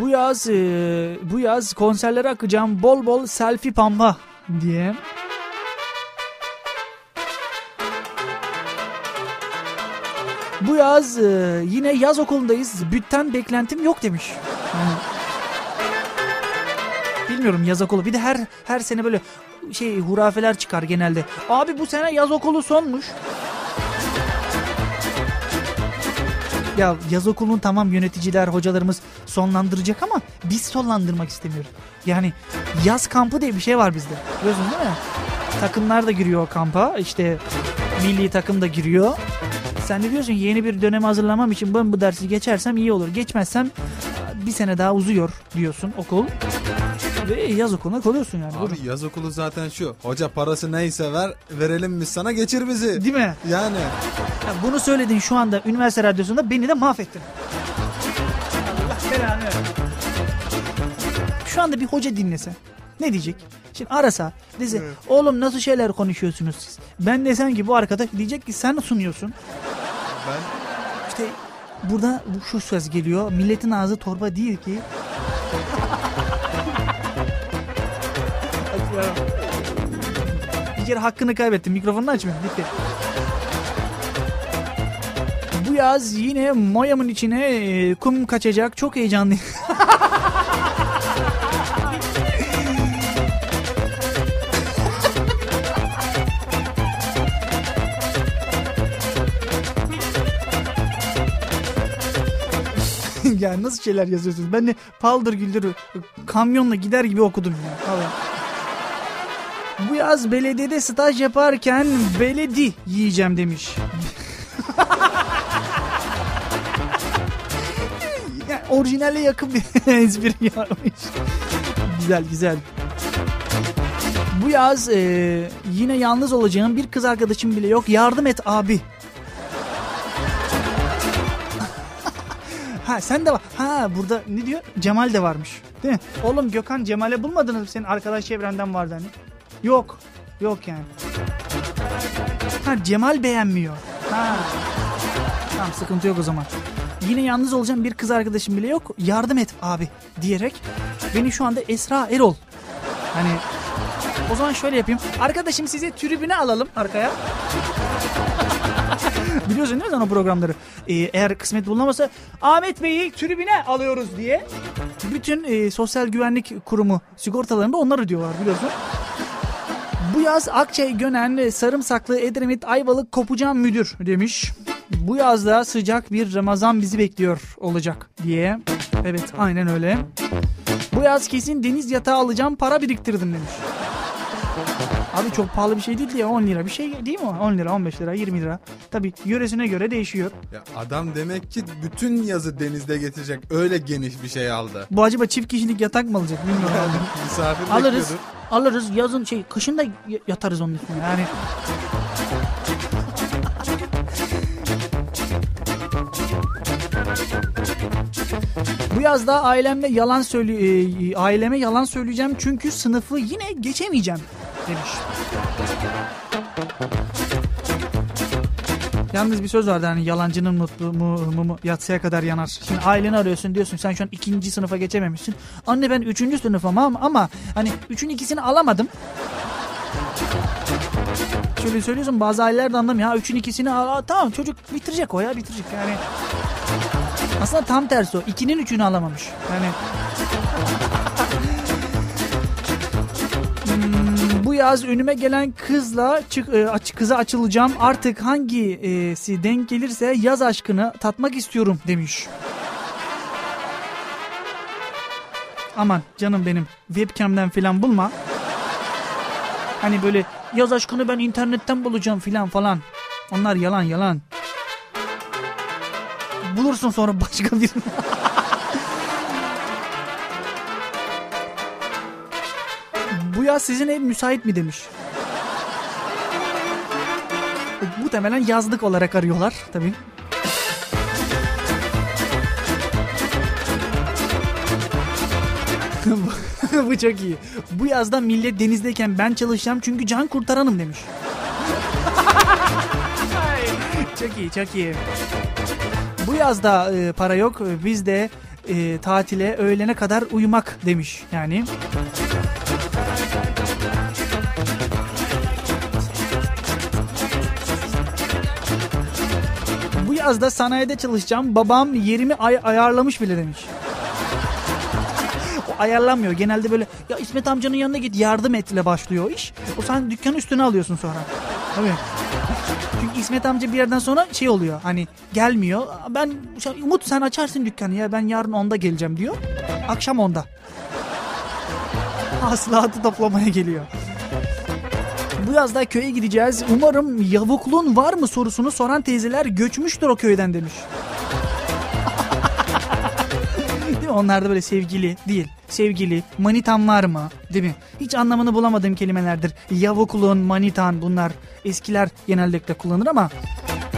Bu yaz e, bu yaz konserlere akacağım bol bol selfie pamba diye. Bu yaz e, yine yaz okulundayız. Bütten beklentim yok demiş. Yani, bilmiyorum yaz okulu. Bir de her her sene böyle şey hurafeler çıkar genelde. Abi bu sene yaz okulu sonmuş. Ya yaz okulunu tamam yöneticiler, hocalarımız sonlandıracak ama biz sonlandırmak istemiyoruz. Yani yaz kampı diye bir şey var bizde. Biliyorsun değil mi? Takımlar da giriyor kampa. İşte milli takım da giriyor. Sen de diyorsun yeni bir döneme hazırlamam için ben bu dersi geçersem iyi olur. Geçmezsem bir sene daha uzuyor diyorsun okul. Ve yaz okuluna kalıyorsun yani. Abi yaz okulu zaten şu. Hoca parası neyse ver verelim biz sana geçir bizi. Değil mi? Yani. Ya bunu söyledin şu anda üniversite radyosunda beni de mahvettin. Allah belanı. Şu anda bir hoca dinlese ne diyecek? Şimdi arasa dese oğlum nasıl şeyler konuşuyorsunuz siz? Ben desem ki bu arkadaş diyecek ki sen sunuyorsun. Ben İşte burada bu şu söz geliyor. Milletin ağzı torba değil ki. Bir kere hakkını kaybettim. Mikrofonunu açmıyorum. Bitti. Bu yaz yine Mayam'ın içine e, kum kaçacak. Çok heyecanlıyım. ya nasıl şeyler yazıyorsunuz? Ben de paldır güldür kamyonla gider gibi okudum ya. Allah. Bu yaz belediyede staj yaparken beledi yiyeceğim demiş. yani orijinale yakın bir espri yapmış. güzel güzel. Bu yaz e, yine yalnız olacağım bir kız arkadaşım bile yok. Yardım et abi. Ha sen de var. Ha burada ne diyor? Cemal de varmış. Değil mi? Oğlum Gökhan Cemal'e bulmadınız mı? Senin arkadaş çevrenden vardı hani. Yok. Yok yani. Ha Cemal beğenmiyor. Ha. Tamam sıkıntı yok o zaman. Yine yalnız olacağım bir kız arkadaşım bile yok. Yardım et abi diyerek beni şu anda Esra Erol. Hani o zaman şöyle yapayım. Arkadaşım size tribüne alalım arkaya. Biliyorsun değil mi o programları? Ee, eğer kısmet bulunamasa Ahmet Bey'i tribüne alıyoruz diye. Bütün e, sosyal güvenlik kurumu sigortalarında onlar ödüyorlar biliyorsun. Bu yaz Akçay Gönen Sarımsaklı Edremit Ayvalık Kopucan Müdür demiş. Bu yazda sıcak bir Ramazan bizi bekliyor olacak diye. Evet aynen öyle. Bu yaz kesin deniz yatağı alacağım para biriktirdim demiş. Abi çok pahalı bir şey değil ya 10 lira bir şey değil mi o? 10 lira 15 lira 20 lira. Tabi yöresine göre değişiyor. Ya adam demek ki bütün yazı denizde geçecek. Öyle geniş bir şey aldı. Bu acaba çift kişilik yatak mı alacak bilmiyorum. Misafir alırız. bekliyordur. Alırız yazın şey kışın da yatarız onun üstüne yani. Bu yazda ailemle yalan söyle aileme yalan söyleyeceğim çünkü sınıfı yine geçemeyeceğim demiş. Yalnız bir söz vardı hani yalancının mutlu mu, mumu yatsıya kadar yanar. Şimdi aileni arıyorsun diyorsun sen şu an ikinci sınıfa geçememişsin. Anne ben üçüncü sınıfım ama, ama hani üçün ikisini alamadım. Şöyle söylüyorsun bazı aileler de anlamıyor. Ha üçün ikisini al, tamam çocuk bitirecek o ya bitirecek yani. Aslında tam tersi o. İkinin üçünü alamamış. Yani yaz önüme gelen kızla çık, e, aç, kıza açılacağım. Artık hangisi denk gelirse yaz aşkını tatmak istiyorum demiş. Aman canım benim webcam'den falan bulma. Hani böyle yaz aşkını ben internetten bulacağım filan falan. Onlar yalan yalan. Bulursun sonra başka birini. sizin ev müsait mi demiş. Muhtemelen yazlık olarak arıyorlar tabii. Bu çok iyi. Bu yazda millet denizdeyken ben çalışacağım çünkü can kurtaranım demiş. çok iyi çok iyi. Bu yazda e, para yok e, biz de e, tatile öğlene kadar uyumak demiş yani. Bu yazda sanayide çalışacağım. Babam yerimi ay- ayarlamış bile demiş. o ayarlanmıyor. Genelde böyle ya İsmet amcanın yanına git yardım et ile başlıyor iş. O sen dükkanı üstüne alıyorsun sonra. Tabii. Çünkü İsmet amca bir yerden sonra şey oluyor. Hani gelmiyor. Ben Umut sen açarsın dükkanı ya ben yarın onda geleceğim diyor. Akşam onda. Hasılatı toplamaya geliyor. Bu yazda köye gideceğiz. Umarım yavukluğun var mı sorusunu soran teyzeler göçmüştür o köyden demiş. değil mi? Onlar da böyle sevgili değil. Sevgili, manitan var mı? Değil mi? Hiç anlamını bulamadığım kelimelerdir. Yavukluğun, manitan bunlar eskiler genellikle kullanır ama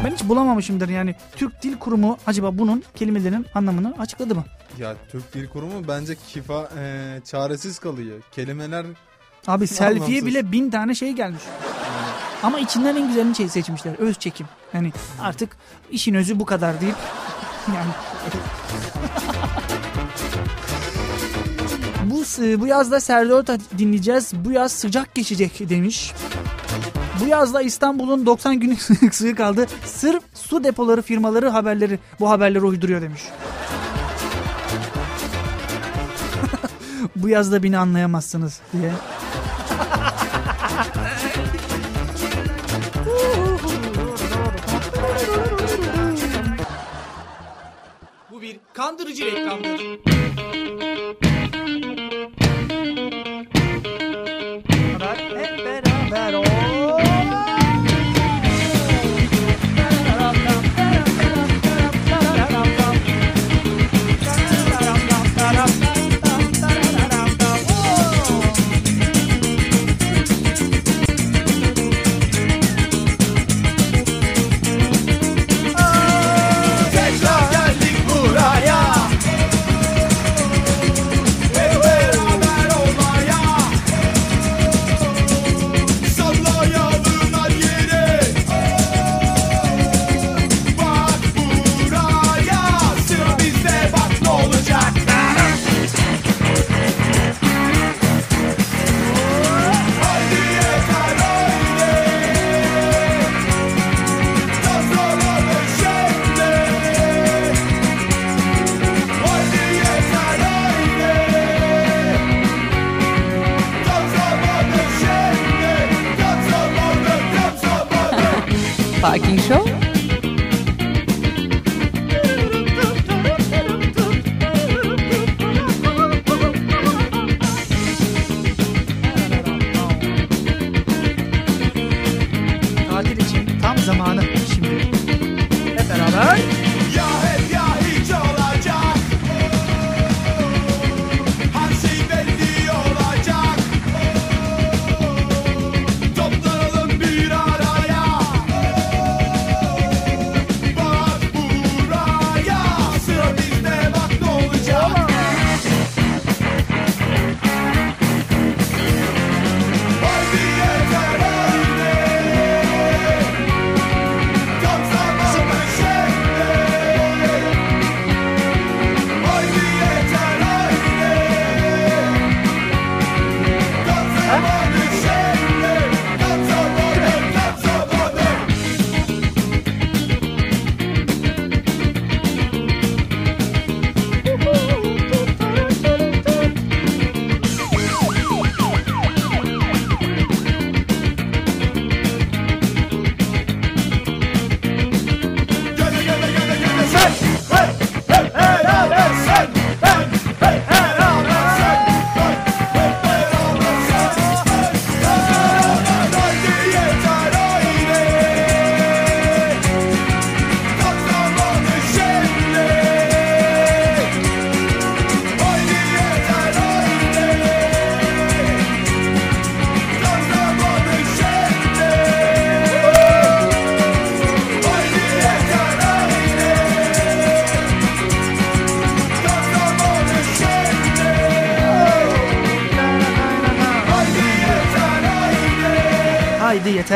ben hiç bulamamışımdır yani. Türk Dil Kurumu acaba bunun kelimelerin anlamını açıkladı mı? Ya Türk Dil Kurumu bence kifa e, çaresiz kalıyor. Kelimeler Abi selfie'ye bile bin tane şey gelmiş. Ama içinden en güzelini şey seçmişler. Öz çekim. Yani artık işin özü bu kadar deyip yani bu bu yazda Serdar dinleyeceğiz. Bu yaz sıcak geçecek demiş. Bu yazda İstanbul'un 90 günlük suyu kaldı. Sırf su depoları firmaları haberleri bu haberleri uyduruyor demiş. bu yazda beni anlayamazsınız diye. Kandırıcı reklamdır.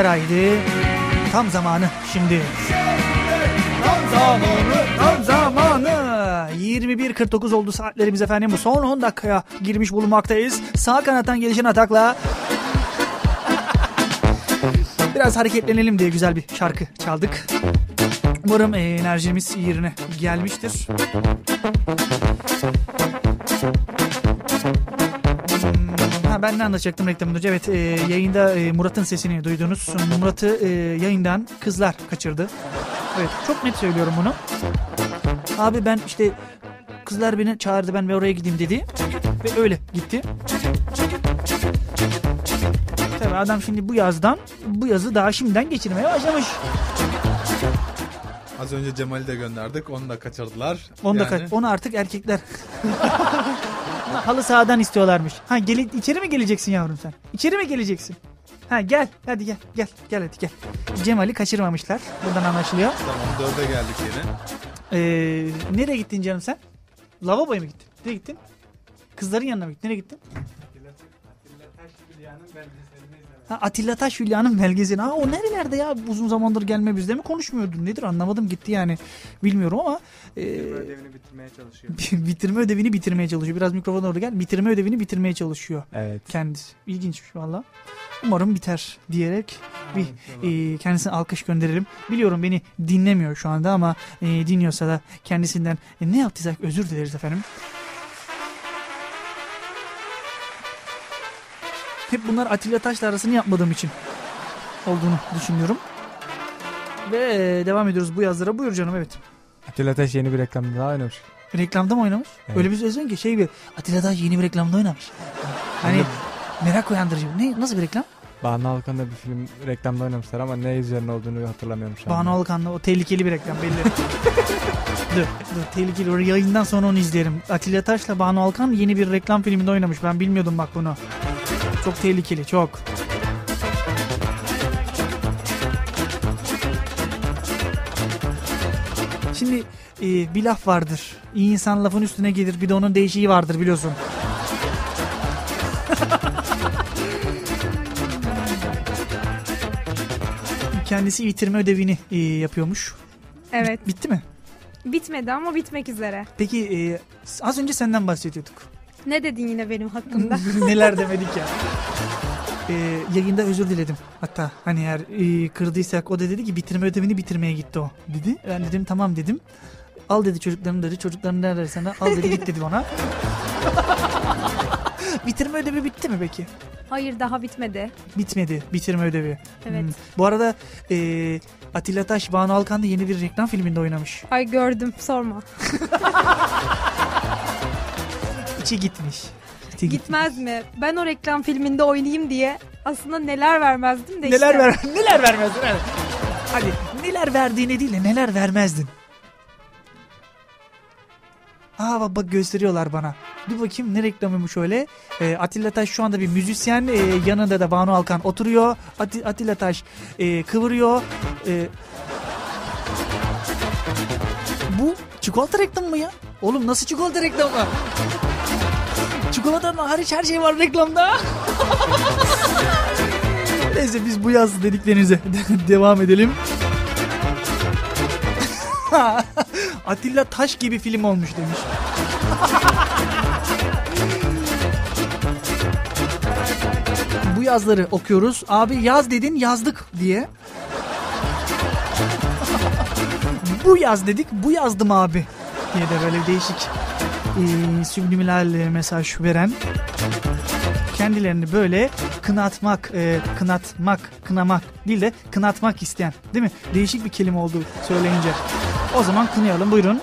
Haydi. Tam zamanı şimdi. Tam zamanı, tam zamanı. 21.49 oldu saatlerimiz efendim. Bu son 10 dakikaya girmiş bulunmaktayız. Sağ kanattan gelişen atakla. Biraz hareketlenelim diye güzel bir şarkı çaldık. Umarım e, enerjimiz yerine gelmiştir. Ha, ben ne anlatacaktım reklamdan önce? Evet e, yayında e, Murat'ın sesini duydunuz. Murat'ı e, yayından kızlar kaçırdı. Evet çok net söylüyorum bunu. Abi ben işte kızlar beni çağırdı ben ve oraya gideyim dedi. Ve öyle gitti. Tabii adam şimdi bu yazdan bu yazı daha şimdiden geçirmeye başlamış. Az önce Cemal'i de gönderdik. Onu da kaçırdılar. Onu da Yani- kaç- onu artık erkekler halı sahadan istiyorlarmış. Ha gel içeri mi geleceksin yavrum sen? İçeri mi geleceksin? Ha gel hadi gel gel gel hadi gel. Cemal'i kaçırmamışlar. Buradan anlaşılıyor. Tamam dörde geldik yine. Ee, nereye gittin canım sen? Lavaboya mı gittin? Nereye gittin? Kızların yanına mı gittin? Nereye gittin? Ha, Atilla Taş Hülya'nın belgeseli. Ha, o nerelerde ya? Uzun zamandır gelme bizde mi konuşmuyordun? Nedir anlamadım gitti yani. Bilmiyorum ama. e, ödevini bitirmeye çalışıyor. bitirme ödevini bitirmeye çalışıyor. Biraz mikrofona doğru gel. Bitirme ödevini bitirmeye çalışıyor. Evet. Kendisi. İlginçmiş valla. Umarım biter diyerek bir e, kendisine alkış gönderelim. Biliyorum beni dinlemiyor şu anda ama e, dinliyorsa da kendisinden e, ne yaptıysak özür dileriz efendim. Hep bunlar Atilla Taş'la arasını yapmadığım için olduğunu düşünüyorum. Ve devam ediyoruz bu yazlara. Buyur canım evet. Atilla Taş yeni bir reklamda daha oynamış. Reklamda mı oynamış? Evet. Öyle bir söylüyorsun ki şey bir Atilla Taş yeni bir reklamda oynamış. Hani merak uyandırıcı. Ne, nasıl bir reklam? Banu Alkan'da bir film reklamda oynamışlar ama ne üzerine olduğunu hatırlamıyorum şu Banu anda. Alkan'la o tehlikeli bir reklam belli. dur, dur tehlikeli. O yayından sonra onu izleyelim. Atilla Taş'la Banu Alkan yeni bir reklam filminde oynamış. Ben bilmiyordum bak bunu. Çok tehlikeli, çok. Şimdi e, bir laf vardır. İyi insan lafın üstüne gelir. Bir de onun değişiği vardır biliyorsun. Kendisi bitirme ödevini e, yapıyormuş. Evet. Bitti mi? Bitmedi ama bitmek üzere. Peki e, az önce senden bahsediyorduk. Ne dedin yine benim hakkımda? Neler demedik ya. E, yayında özür diledim. Hatta hani eğer e, kırdıysak o da dedi ki bitirme ödevini bitirmeye gitti o dedi. Ben dedim tamam dedim. Al dedi çocuklarını dedi. Çocuklarını nerede sana al dedi git dedi bana. bitirme ödevi bitti mi peki? Hayır daha bitmedi. Bitmedi bitirme ödevi. Evet. Hmm. Bu arada e, Atilla Taş, Banu Alkan da yeni bir reklam filminde oynamış. Ay gördüm sorma. İçi gitmiş. İçi git- Gitmez mi? Ben o reklam filminde oynayayım diye aslında neler vermezdim de Neler işte. ver neler vermezdin hadi. Hadi neler verdiğini değil de neler vermezdin. Aa bak, bak gösteriyorlar bana. Dur bakayım ne reklamıymış öyle. Ee, Atilla Taş şu anda bir müzisyen. Ee, yanında da Banu Alkan oturuyor. Ati- Atilla Taş e, kıvırıyor. Ee, bu çikolata reklamı mı ya? Oğlum nasıl çikolata reklamı? Çikolatadan hariç her şey var reklamda. Neyse biz bu yaz dediklerinize devam edelim. Atilla Taş gibi film olmuş demiş. bu yazları okuyoruz. Abi yaz dedin yazdık diye. bu yaz dedik bu yazdım abi diye de böyle değişik e, subliminal mesaj veren kendilerini böyle kınatmak, e, kınatmak, kınamak değil de kınatmak isteyen değil mi? Değişik bir kelime oldu söyleyince. O zaman kınayalım buyurun.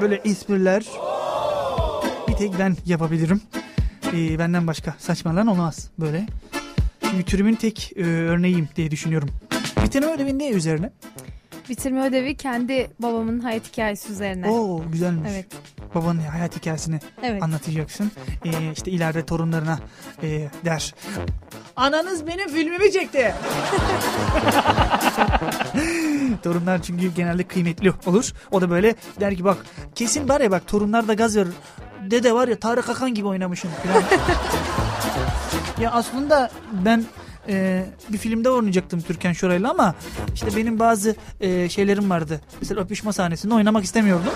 Böyle espriler bir tek ben yapabilirim. E, benden başka saçmalayan olmaz böyle. Çünkü türümün tek e, örneğiyim diye düşünüyorum. Bitirme ödevi ne üzerine? Bitirme ödevi kendi babamın hayat hikayesi üzerine. Oo güzelmiş. Evet. Babanın hayat hikayesini Evet. anlatacaksın. Ee, işte ileride torunlarına e, der. Ananız benim filmimi çekti. Torunlar çünkü genelde kıymetli olur. O da böyle der ki bak kesin var ya bak torunlar da gaz verir. Dede var ya Tarık Akan gibi oynamışsın falan. ya aslında ben e, bir filmde oynayacaktım Türkan Şoray'la ama işte benim bazı e, şeylerim vardı. Mesela öpüşme sahnesinde oynamak istemiyordum.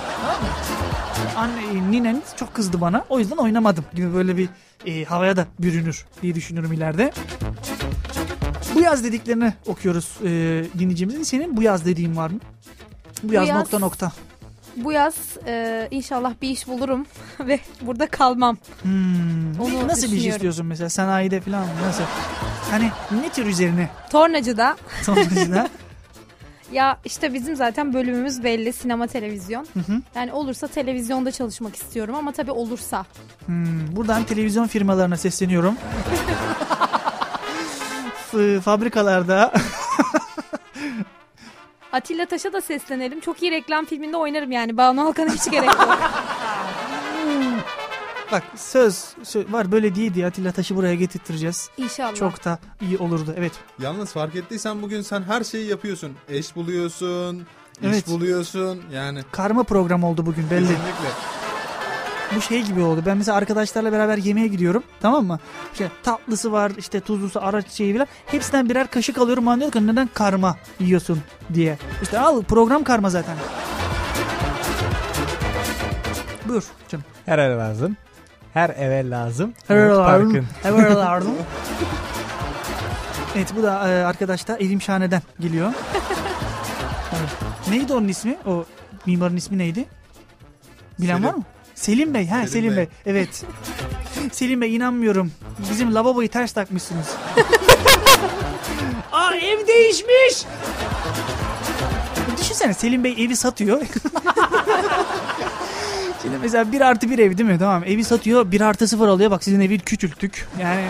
Anne, ninen çok kızdı bana. O yüzden oynamadım gibi böyle bir e, havaya da bürünür diye düşünüyorum ileride. Bu yaz dediklerini okuyoruz e, dinleyicimizin. Senin bu yaz dediğin var mı? Bu, Bu yaz, yaz- nokta nokta. Bu yaz e, inşallah bir iş bulurum ve burada kalmam. Hmm, Onu nasıl bir iş istiyorsun mesela sanayide falan mı? Nasıl? Hani ne tür üzerine? Tornacıda. Sonrasında Ya işte bizim zaten bölümümüz belli sinema televizyon. Hı hı. Yani olursa televizyonda çalışmak istiyorum ama tabii olursa. Hmm, buradan televizyon firmalarına sesleniyorum. Fabrikalarda Atilla Taş'a da seslenelim. Çok iyi reklam filminde oynarım yani. Banu Alkan'a hiç gerek yok. bak söz, söz var böyle diye diye Atilla Taş'ı buraya getirttireceğiz. İnşallah. Çok da iyi olurdu. Evet. Yalnız fark ettiysen bugün sen her şeyi yapıyorsun. Eş buluyorsun, Evet. iş buluyorsun. Yani Karma program oldu bugün belli. kesinlikle. Bu şey gibi oldu. Ben mesela arkadaşlarla beraber yemeğe gidiyorum. Tamam mı? İşte tatlısı var, işte tuzlusu, araç şeyi falan. Hepsinden birer kaşık alıyorum. Bana diyor ki neden karma yiyorsun diye. İşte al program karma zaten. Buyur canım. Her eve lazım. Her eve lazım. Her eve lazım. Her eve lazım. Evet bu da e, arkadaş da Elim Şahane'den geliyor. Evet. Neydi onun ismi? O mimarın ismi neydi? Bilen Selim. var mı? Selim Bey. Ha Selim, Selim Bey. Bey. Evet. Selim Bey inanmıyorum. Bizim lavaboyu ters takmışsınız. Aa ev değişmiş. Düşünsene Selim Bey evi satıyor. Şimdi mesela 1 artı 1 ev değil mi? Tamam evi satıyor 1 artı 0 alıyor. Bak sizin evi küçülttük. Yani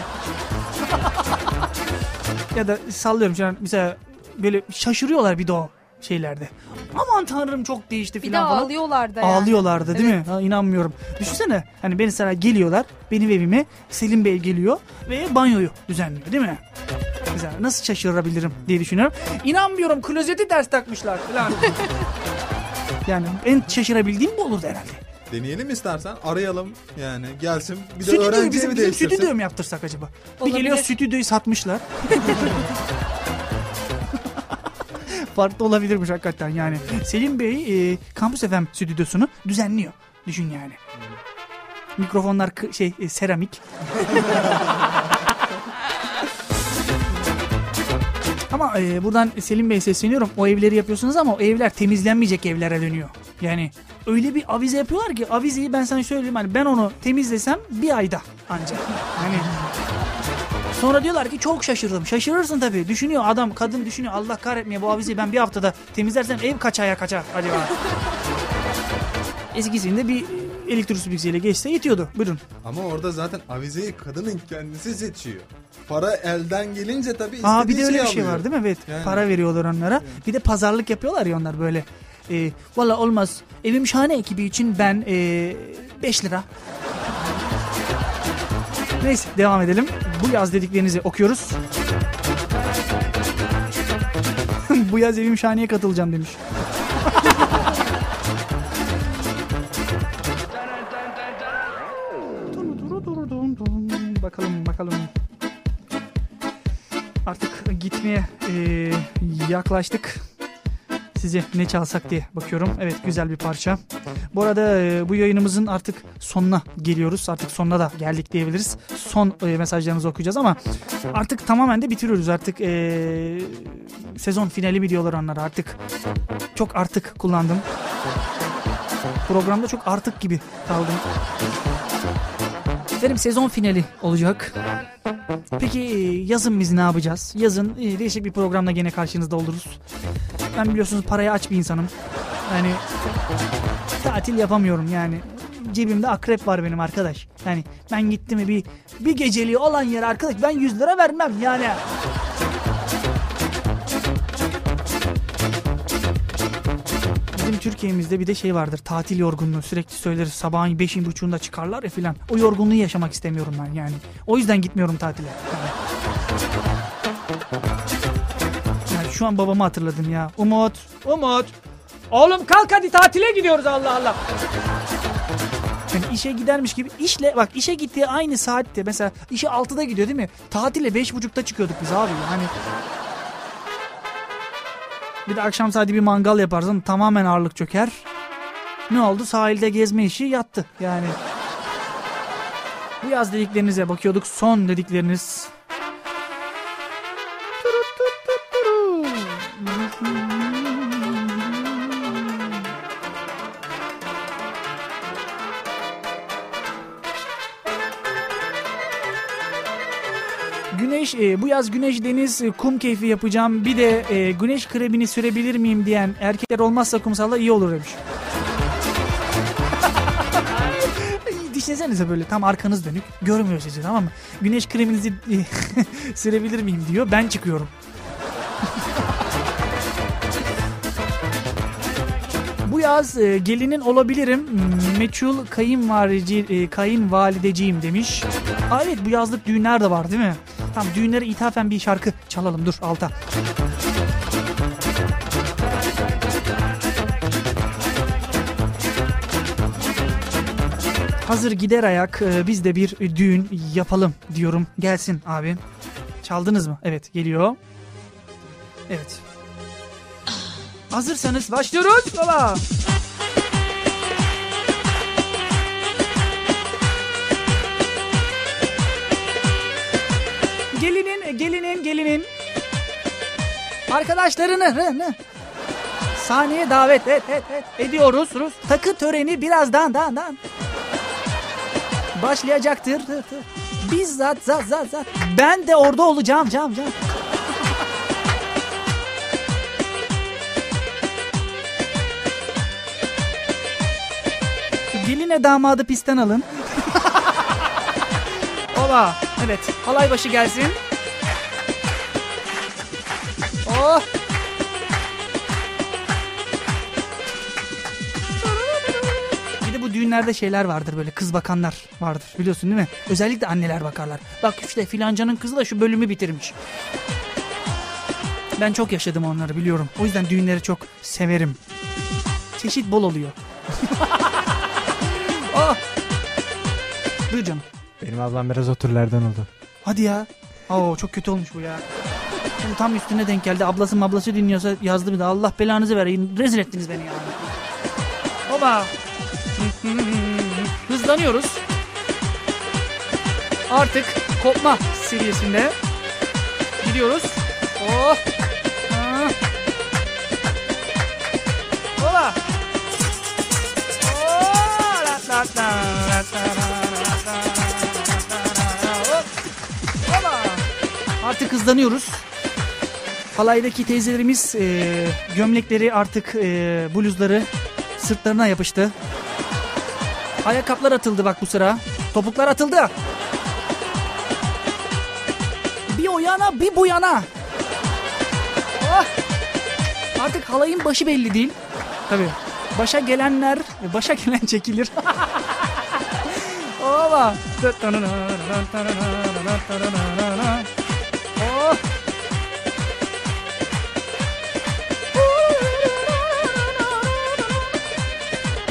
ya da sallıyorum şu an mesela böyle şaşırıyorlar bir de o şeylerde. Aman tanrım çok değişti Bir de filan falan. ağlıyorlar da yani. Ağlıyorlardı değil mi? Ha, inanmıyorum. Düşünsene hani beni sana geliyorlar benim evime Selim Bey geliyor ve banyoyu düzenliyor değil mi? Güzel. Nasıl şaşırabilirim diye düşünüyorum. İnanmıyorum klozeti ters takmışlar falan. yani en şaşırabildiğim bu olurdu herhalde. Deneyelim istersen arayalım yani gelsin bir de Stüdyoyu öğrenci bizim, evi bizim değiştirsin. stüdyoyu mu yaptırsak acaba? Olabilir. Bir geliyor stüdyoyu satmışlar. Farklı olabilirmiş hakikaten yani. Selim Bey e, Campus FM stüdyosunu düzenliyor. Düşün yani. Mikrofonlar şey e, seramik. Ama e, buradan Selim Bey sesleniyorum. O evleri yapıyorsunuz ama o evler temizlenmeyecek evlere dönüyor. Yani öyle bir avize yapıyorlar ki avizeyi ben sana söyleyeyim hani ben onu temizlesem bir ayda ancak. Hani Sonra diyorlar ki çok şaşırdım. Şaşırırsın tabii. Düşünüyor adam, kadın düşünüyor. Allah kahretmeye bu avizeyi ben bir haftada temizlersem ev kaç aya kaçar acaba? Eskisinde bir elektrik süpürgesiyle geçse yetiyordu. Buyurun. Ama orada zaten avizeyi kadının kendisi seçiyor. Para elden gelince tabii Aa bir de öyle bir şey var değil mi? Evet. Yani. Para veriyorlar onlara. Bir de pazarlık yapıyorlar ya onlar böyle. E, Valla olmaz. Evim şahane ekibi için ben 5 lira. Neyse devam edelim. Bu yaz dediklerinizi okuyoruz. Bu yaz evim şahaneye katılacağım demiş. bakalım bakalım. Artık gitmeye e, yaklaştık. Size ne çalsak diye bakıyorum. Evet güzel bir parça. Bu arada e, bu yayınımızın artık sonuna geliyoruz. Artık sonuna da geldik diyebiliriz. Son e, mesajlarınızı okuyacağız ama artık tamamen de bitiriyoruz. Artık e, sezon finali mi diyorlar onlara artık. Çok artık kullandım. Programda çok artık gibi kaldım. Efendim sezon finali olacak. Peki yazın biz ne yapacağız? Yazın e, değişik bir programla gene karşınızda oluruz. Ben biliyorsunuz paraya aç bir insanım. Yani tatil yapamıyorum yani. Cebimde akrep var benim arkadaş. Yani ben gittim mi bir bir geceliği olan yere arkadaş ben 100 lira vermem yani. Bizim Türkiye'mizde bir de şey vardır tatil yorgunluğu sürekli söyleriz sabahın beşin buçuğunda çıkarlar ya filan. O yorgunluğu yaşamak istemiyorum ben yani. O yüzden gitmiyorum tatile. Yani. Şu an babamı hatırladım ya. Umut, Umut. Oğlum kalk hadi tatile gidiyoruz Allah Allah. Yani işe gidermiş gibi işle bak işe gittiği aynı saatte mesela işe 6'da gidiyor değil mi? Tatile 5.30'da çıkıyorduk biz abi yani. Bir de akşam saati bir mangal yaparsın tamamen ağırlık çöker. Ne oldu? Sahilde gezme işi yattı yani. Bu yaz dediklerinize bakıyorduk. Son dedikleriniz. E, bu yaz güneş deniz e, kum keyfi yapacağım. Bir de e, güneş kremini sürebilir miyim diyen erkekler olmazsa kumsalda iyi olur demiş. Düşünsenize böyle tam arkanız dönük görmüyor sizi tamam mı? Güneş kreminizi e, sürebilir miyim diyor. Ben çıkıyorum. Bu yaz e, gelinin olabilirim. Meçhul kayınvalideci, e, kayınvalideciyim demiş. Aa, evet bu yazlık düğünler de var değil mi? Tamam düğünlere ithafen bir şarkı çalalım dur alta. Hazır gider ayak e, biz de bir düğün yapalım diyorum. Gelsin abi. Çaldınız mı? Evet geliyor. Evet. Hazırsanız başlıyoruz baba. Gelinin, gelinin, gelinin. Arkadaşlarını rı- sahneye davet et, et, et, ediyoruz. Rus. Takı töreni birazdan dan dan. Başlayacaktır. Tır, tır. Bizzat zat zat zat. Ben de orada olacağım cam cam. Geline damadı pistten alın. Ola. Evet. Halay başı gelsin. Oh. Bir de bu düğünlerde şeyler vardır böyle kız bakanlar vardır biliyorsun değil mi? Özellikle anneler bakarlar. Bak işte filancanın kızı da şu bölümü bitirmiş. Ben çok yaşadım onları biliyorum. O yüzden düğünleri çok severim. Çeşit bol oluyor. oh. Buyur canım. Benim ablam biraz o türlerden oldu. Hadi ya. Oo çok kötü olmuş bu ya. Bu tam üstüne denk geldi. Ablası ablası dinliyorsa yazdı bir de. Allah belanızı vereyim. Rezil ettiniz beni ya. Baba. Hızlanıyoruz. Artık kopma seviyesinde. Gidiyoruz. Oh. Artık hızlanıyoruz. Halaydaki teyzelerimiz e, gömlekleri artık e, bluzları sırtlarına yapıştı. Ayakkabılar atıldı bak bu sıra. Topuklar atıldı. Bir o yana bir bu yana. Ah! Artık halayın başı belli değil. Tabii. Başa gelenler, başa gelen çekilir. Ola.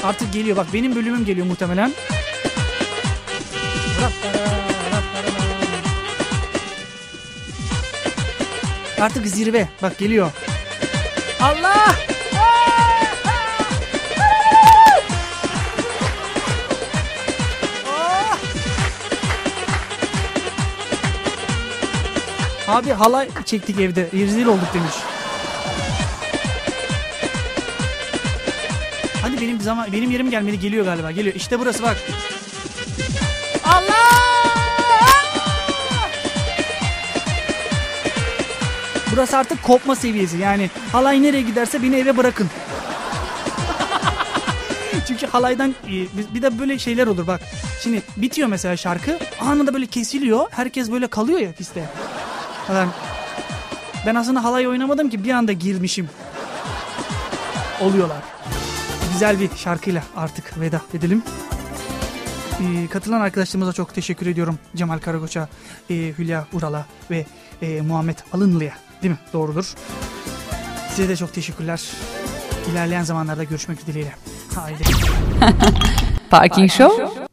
Artık geliyor bak benim bölümüm geliyor muhtemelen. Artık zirve bak geliyor. Allah! Abi halay çektik evde. Rezil olduk demiş. Zaman benim yerim gelmedi geliyor galiba. Geliyor. İşte burası bak. Allah! Burası artık kopma seviyesi. Yani halay nereye giderse beni eve bırakın. Çünkü halaydan e, bir- de böyle şeyler olur bak. Şimdi bitiyor mesela şarkı. Anında böyle kesiliyor. Herkes böyle kalıyor ya piste. Ben, ben aslında halay oynamadım ki bir anda girmişim. Oluyorlar. Güzel bir şarkıyla artık veda edelim. Ee, katılan arkadaşlarımıza çok teşekkür ediyorum. Cemal Karakoç'a, e, Hülya Ural'a ve e, Muhammed Alınlı'ya. Değil mi? Doğrudur. Size de çok teşekkürler. İlerleyen zamanlarda görüşmek dileğiyle. Haydi. Parking Show